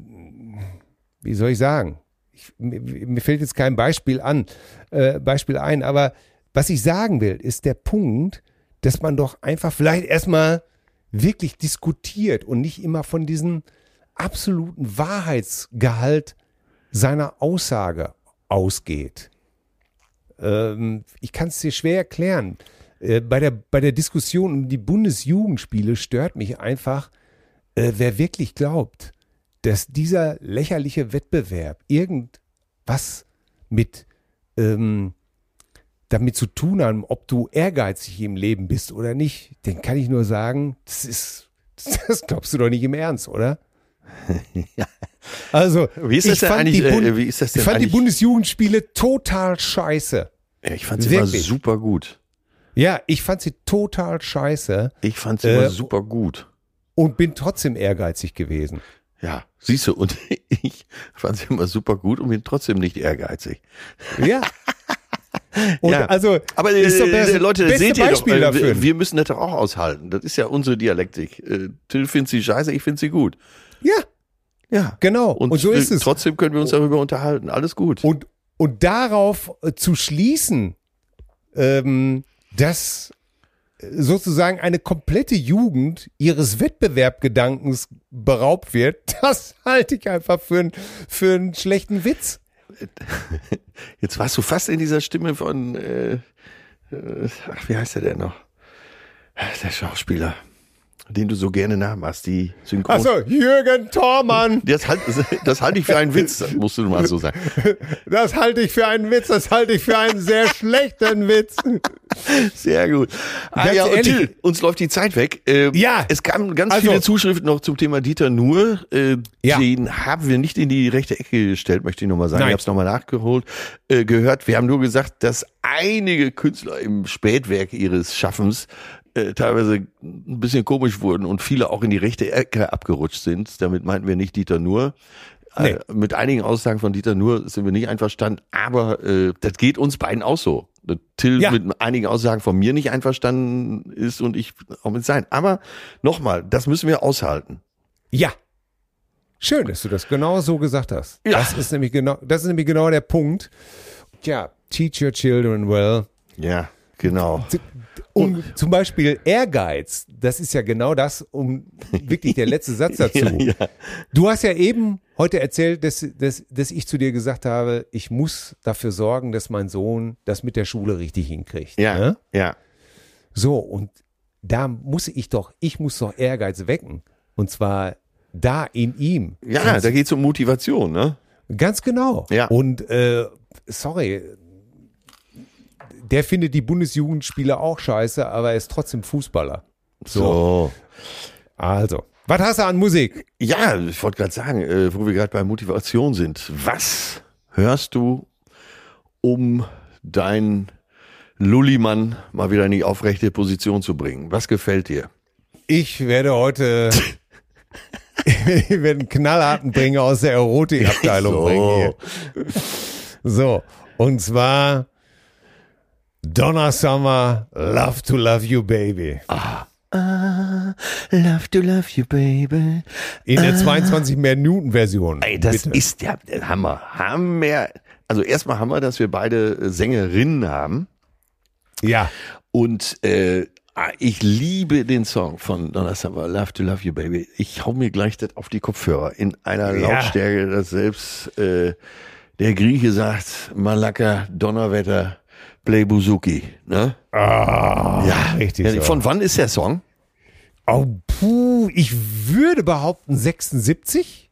B: wie soll ich sagen, ich, mir, mir fällt jetzt kein Beispiel an, äh, Beispiel ein, aber was ich sagen will, ist der Punkt, dass man doch einfach vielleicht erstmal wirklich diskutiert und nicht immer von diesem absoluten Wahrheitsgehalt seiner Aussage ausgeht. Ähm, ich kann es dir schwer erklären. Äh, bei, der, bei der Diskussion um die Bundesjugendspiele stört mich einfach, äh, wer wirklich glaubt, dass dieser lächerliche Wettbewerb irgendwas mit ähm, damit zu tun haben, ob du ehrgeizig im Leben bist oder nicht, den kann ich nur sagen, das ist, [laughs] das glaubst du doch nicht im Ernst, oder? [laughs] Also,
C: Wie ist das
B: ich
C: denn
B: fand
C: eigentlich,
B: die
C: äh, wie ist das denn
B: ich fand die
C: eigentlich-
B: Bundesjugendspiele total scheiße.
C: Ja, ich fand sie immer
B: Wirklich?
C: super gut.
B: Ja, ich fand sie total scheiße
C: Ich fand sie
B: Äh,
C: immer super gut.
B: und bin trotzdem ehrgeizig gewesen.
C: Ja, siehst du, und [laughs] ich fand sie immer super gut und bin trotzdem nicht ehrgeizig.
B: Ja. [laughs] Und
C: Ja.
B: also,
C: Aber
B: ist doch das
C: äh, Leute, das seht ihr doch, äh,
B: dafür.
C: wir, wir müssen das doch auch aushalten. Das ist ja unsere Dialektik. Äh, Till findet sie scheiße, ich finde sie gut.
B: Ja,
C: Ja.
B: genau.
C: Und,
B: Und, so ist es.
C: trotzdem können wir uns darüber unterhalten. Alles gut.
B: Und, und darauf äh, zu schließen, ähm, dass äh, sozusagen eine komplette Jugend ihres Wettbewerbgedankens beraubt wird, [laughs] das halte ich einfach für, ein, für einen schlechten Witz. [laughs]
C: Jetzt warst du fast in dieser Stimme von, äh, äh, ach, wie heißt der denn noch? Der Schauspieler, den du so gerne nachmachst, die Synchron.
B: Also Jürgen Thormann,
C: Das, halt, das halte ich für einen Witz, das musst du mal so sagen.
B: das halte ich für einen Witz, das halte ich für einen sehr schlechten Witz.
C: Sehr gut. Ah, ja, und Till, uns läuft die Zeit weg. Ähm,
B: Ja.
C: Es kamen ganz
B: Also-
C: viele Zuschriften noch zum Thema Dieter Nuhr. Äh,
B: Ja.
C: Den haben wir nicht in die rechte Ecke gestellt, möchte ich nochmal sagen.
B: Nein.
C: Ich habe es nochmal nachgeholt, äh, gehört. Wir haben nur gesagt, dass einige Künstler im Spätwerk ihres Schaffens äh, teilweise ein bisschen komisch wurden und viele auch in die rechte Ecke abgerutscht sind. Damit meinten wir nicht Dieter.
B: Nee.
C: Äh, mit einigen Aussagen von Dieter Nuhr sind wir nicht einverstanden, aber äh, das geht uns beiden auch so. Till
B: Ja.
C: mit einigen Aussagen von mir nicht einverstanden ist und ich auch mit sein. Aber nochmal, das müssen wir aushalten.
B: Ja. Schön, dass du das genau so gesagt hast.
C: Ja.
B: Das ist nämlich genau, das ist nämlich genau der Punkt. Tja, teach your children well.
C: Ja, genau.
B: Um, zum Beispiel Ehrgeiz, das ist ja genau das, um wirklich der letzte Satz [laughs] dazu.
C: Ja, ja.
B: Du hast ja eben heute erzählt, dass, dass, dass ich zu dir gesagt habe, ich muss dafür sorgen, dass mein Sohn das mit der Schule richtig hinkriegt.
C: Ja,
B: ne?
C: ja.
B: So, und da muss ich doch, ich muss doch Ehrgeiz wecken. Und zwar da in ihm.
C: Ja, da geht's um Motivation, ne?
B: Ganz genau.
C: Ja.
B: Und äh, sorry, der findet die Bundesjugendspiele auch scheiße, aber er ist trotzdem Fußballer.
C: So.
B: Also, was hast du an Musik?
C: Ja, ich wollte gerade sagen, äh, wo wir gerade bei Motivation sind. Was hörst du, um deinen Lullimann mal wieder in die aufrechte Position zu bringen? Was gefällt dir?
B: Ich werde heute [laughs] ich werde einen knallharten Bringer aus der Erotikabteilung [laughs]
C: So.
B: bringen hier. So, und zwar Donna Summer, Love to Love You Baby.
C: Love to love you, baby.
B: In der 22-Minuten-Version.
C: Ey, das
B: bitte.
C: ist ja der Hammer. Hammer. Also erstmal Hammer, dass wir beide äh, Sängerinnen haben.
B: Ja.
C: Und äh, ich liebe den Song von Donna Summer, Love to Love You Baby. Ich hau mir gleich das auf die Kopfhörer in einer
B: Ja.
C: Lautstärke, dass selbst äh, der Grieche sagt, Malaka, Donnerwetter, Play Buzuki. Ne?
B: Ah,
C: Ja,
B: richtig.
C: Ja,
B: so.
C: Von wann ist der Song?
B: Oh, puh, ich würde behaupten 76.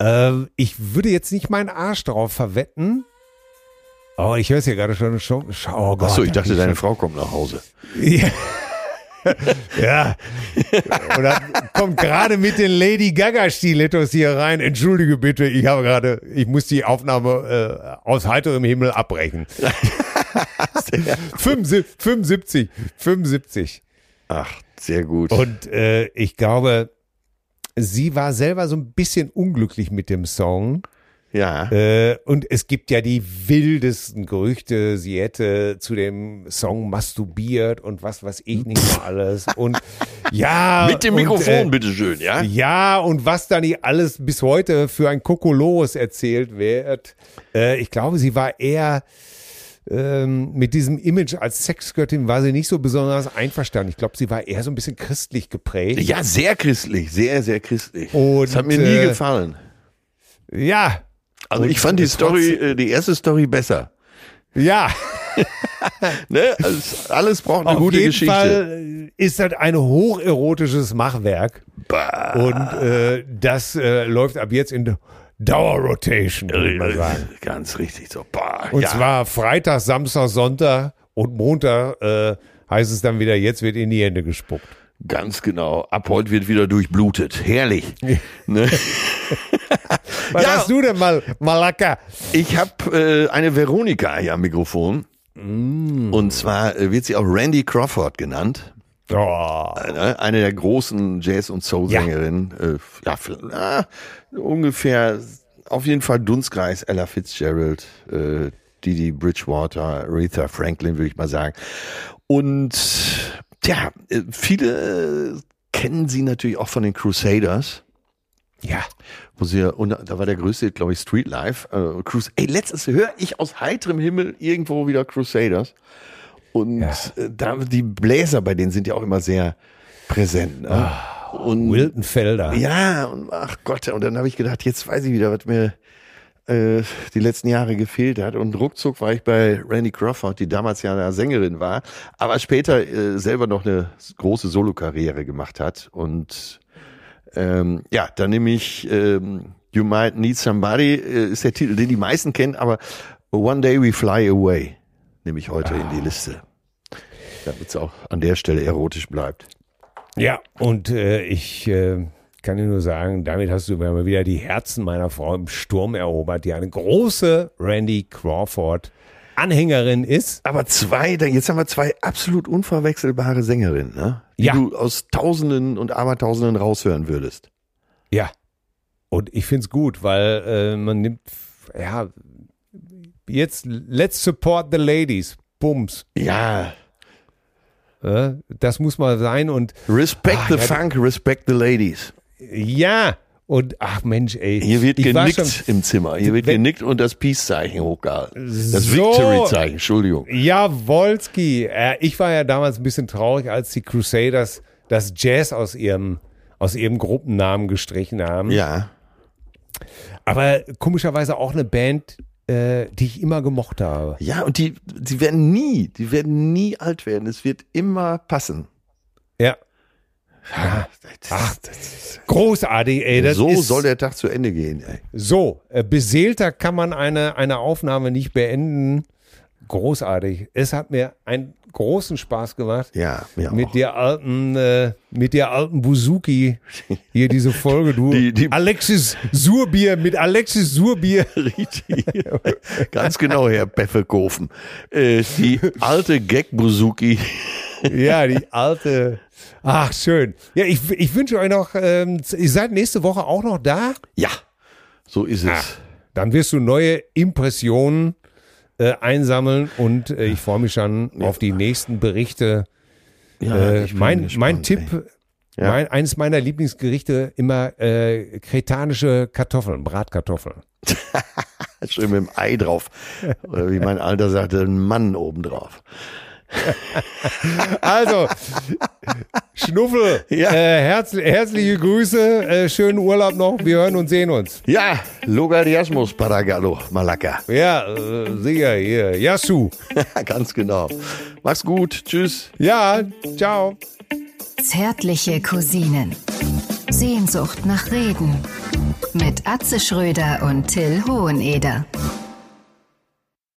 B: Ähm, ich würde jetzt nicht meinen Arsch darauf verwetten. Oh, ich höre es ja gerade schon. schon oh Gott,
C: Achso, ich dachte, deine
B: schon-
C: Frau kommt nach Hause.
B: Ja. [laughs] ja. Und dann kommt gerade mit den Lady Gaga Stilettos hier rein. Entschuldige bitte, ich habe gerade, ich muss die Aufnahme äh, aus heiterem Himmel abbrechen. 75, 75, 75.
C: Ach, sehr gut.
B: Und äh, ich glaube, sie war selber so ein bisschen unglücklich mit dem Song.
C: Ja.
B: Äh, und es gibt ja die wildesten Gerüchte, sie hätte zu dem Song masturbiert und was weiß ich nicht mehr alles. Und [laughs] ja.
C: Mit dem
B: und,
C: Mikrofon,
B: äh,
C: bitteschön, ja?
B: ja, und was da nicht alles bis heute für ein Kokolores erzählt wird. Äh, ich glaube, sie war eher ähm, mit diesem Image als Sexgöttin war sie nicht so besonders einverstanden. Ich glaube, sie war eher so ein bisschen christlich geprägt.
C: Ja, sehr christlich, sehr, sehr christlich.
B: Und,
C: das hat mir nie
B: äh,
C: gefallen.
B: Ja,
C: Also
B: und
C: ich fand die Story, äh, die erste Story besser.
B: ja. [laughs]
C: Ne? Also alles braucht eine
B: Auf
C: gute
B: jeden
C: Geschichte.
B: Fall ist das ein hocherotisches Machwerk.
C: Bah.
B: Und äh, das äh, läuft ab jetzt in Dauerrotation, würde ich mal sagen.
C: Ganz richtig so. Bah,
B: Und
C: ja.
B: zwar Freitag, Samstag, Sonntag und Montag äh, heißt es dann wieder, jetzt wird in die Hände gespuckt.
C: Ganz genau. Ab heute wird wieder durchblutet. Herrlich. [laughs] ne? [laughs]
B: Was
C: Ja.
B: hast du denn mal, Malaka?
C: Ich habe äh, eine Veronika hier am Mikrofon.
B: Mm.
C: Und zwar äh, wird sie auch Randy Crawford genannt.
B: Oh,
C: Ne? Eine der großen Jazz- und Soul-Sängerinnen. Äh, ja, vielleicht, na, ungefähr, auf jeden Fall Dunstkreis, Ella Fitzgerald, äh, Didi Bridgewater, Aretha Franklin, würde ich mal sagen. Und ja, äh, viele äh, kennen sie natürlich auch von den Crusaders.
B: ja.
C: Wo sie, und da war der größte, glaube ich, Street Life. Äh, Crus Ey, letztens höre ich aus heiterem Himmel irgendwo wieder Crusaders. Und
B: Ja.
C: äh, da, die Bläser bei denen sind ja auch immer sehr präsent. Ne? und
B: Wilton Felder.
C: ja, und ach Gott, und dann habe ich gedacht, jetzt weiß ich wieder, was mir äh, die letzten Jahre gefehlt hat. Und ruckzuck war ich bei Randy Crawford, die damals ja eine Sängerin war, aber später äh, selber noch eine große Solokarriere gemacht hat. Und ähm, ja, dann nehme ich ähm, You Might Need Somebody, äh, ist der Titel, den die meisten kennen, aber One Day We Fly Away nehme ich heute in die Liste. Damit es auch an der Stelle erotisch bleibt.
B: Ja, und äh, ich äh, kann dir nur sagen, damit hast du mal wieder die Herzen meiner Frau im Sturm erobert, die eine große Randy Crawford Anhängerin ist.
C: Aber zwei, jetzt haben wir zwei absolut unverwechselbare Sängerinnen, ne? die
B: Ja.
C: du aus Tausenden und Abertausenden raushören würdest.
B: Ja. Und ich find's gut, weil äh, man nimmt, ja, jetzt let's support the ladies. Bums.
C: Ja,
B: Äh, das muss mal sein und
C: respect
B: Ah,
C: the
B: ja,
C: funk, respect the ladies.
B: Ja. Und ach Mensch, ey.
C: Hier wird genickt im Zimmer. Hier wird genickt und das Peace-Zeichen hochgehalten. Das
B: So.
C: Victory-Zeichen, Entschuldigung.
B: Ja, Wolski. Äh, ich war ja damals ein bisschen traurig, als die Crusaders das Jazz aus ihrem, aus ihrem Gruppennamen gestrichen haben.
C: Ja.
B: Aber komischerweise auch eine Band, äh, die ich immer gemocht habe.
C: Ja, und die, die werden nie, die werden nie alt werden. Es wird immer passen.
B: Ja. Ach, großartig, ey. Das
C: so
B: ist,
C: soll der Tag zu Ende gehen. Ey.
B: So, äh, beseelter kann man eine, eine Aufnahme nicht beenden. Großartig. Es hat mir einen großen Spaß gemacht.
C: Ja, mir
B: mit
C: auch.
B: der alten, äh, mit der alten Buzuki hier diese Folge, du. [laughs]
C: Die- die-
B: Alexis Surbier mit Alexis Surbier. [laughs]
C: Richtig. Ganz genau, Herr Beffelkofen. Äh, die alte Gag-Buzuki.
B: Ja, die alte. Ach, schön. Ja, ich, ich wünsche euch noch, ähm, ihr seid nächste Woche auch noch da.
C: Ja, so ist es.
B: Ah. Dann wirst du neue Impressionen äh, einsammeln und äh, ich freue mich schon auf die nächsten Berichte.
C: Ja,
B: Äh, mein,
C: gespannt,
B: mein. Tipp,
C: Ja.
B: Mein, eines meiner Lieblingsgerichte immer äh, kretanische Kartoffeln, Bratkartoffeln. [laughs]
C: Schön mit dem Ei drauf. Oder wie mein Alter sagte, ein Mann obendrauf. [laughs]
B: Also, Schnuffel,
C: Ja.
B: äh, herz, herzliche Grüße, äh, schönen Urlaub noch, wir hören und sehen uns.
C: Ja, Logariasmus Paragalo, Malaka.
B: Ja, äh, sicher, hier, Yasu. [laughs]
C: Ganz genau. Mach's gut. Tschüss.
B: Ja, ciao.
A: Zärtliche Cousinen. Sehnsucht nach Reden. Mit Atze Schröder und Till Hoheneder.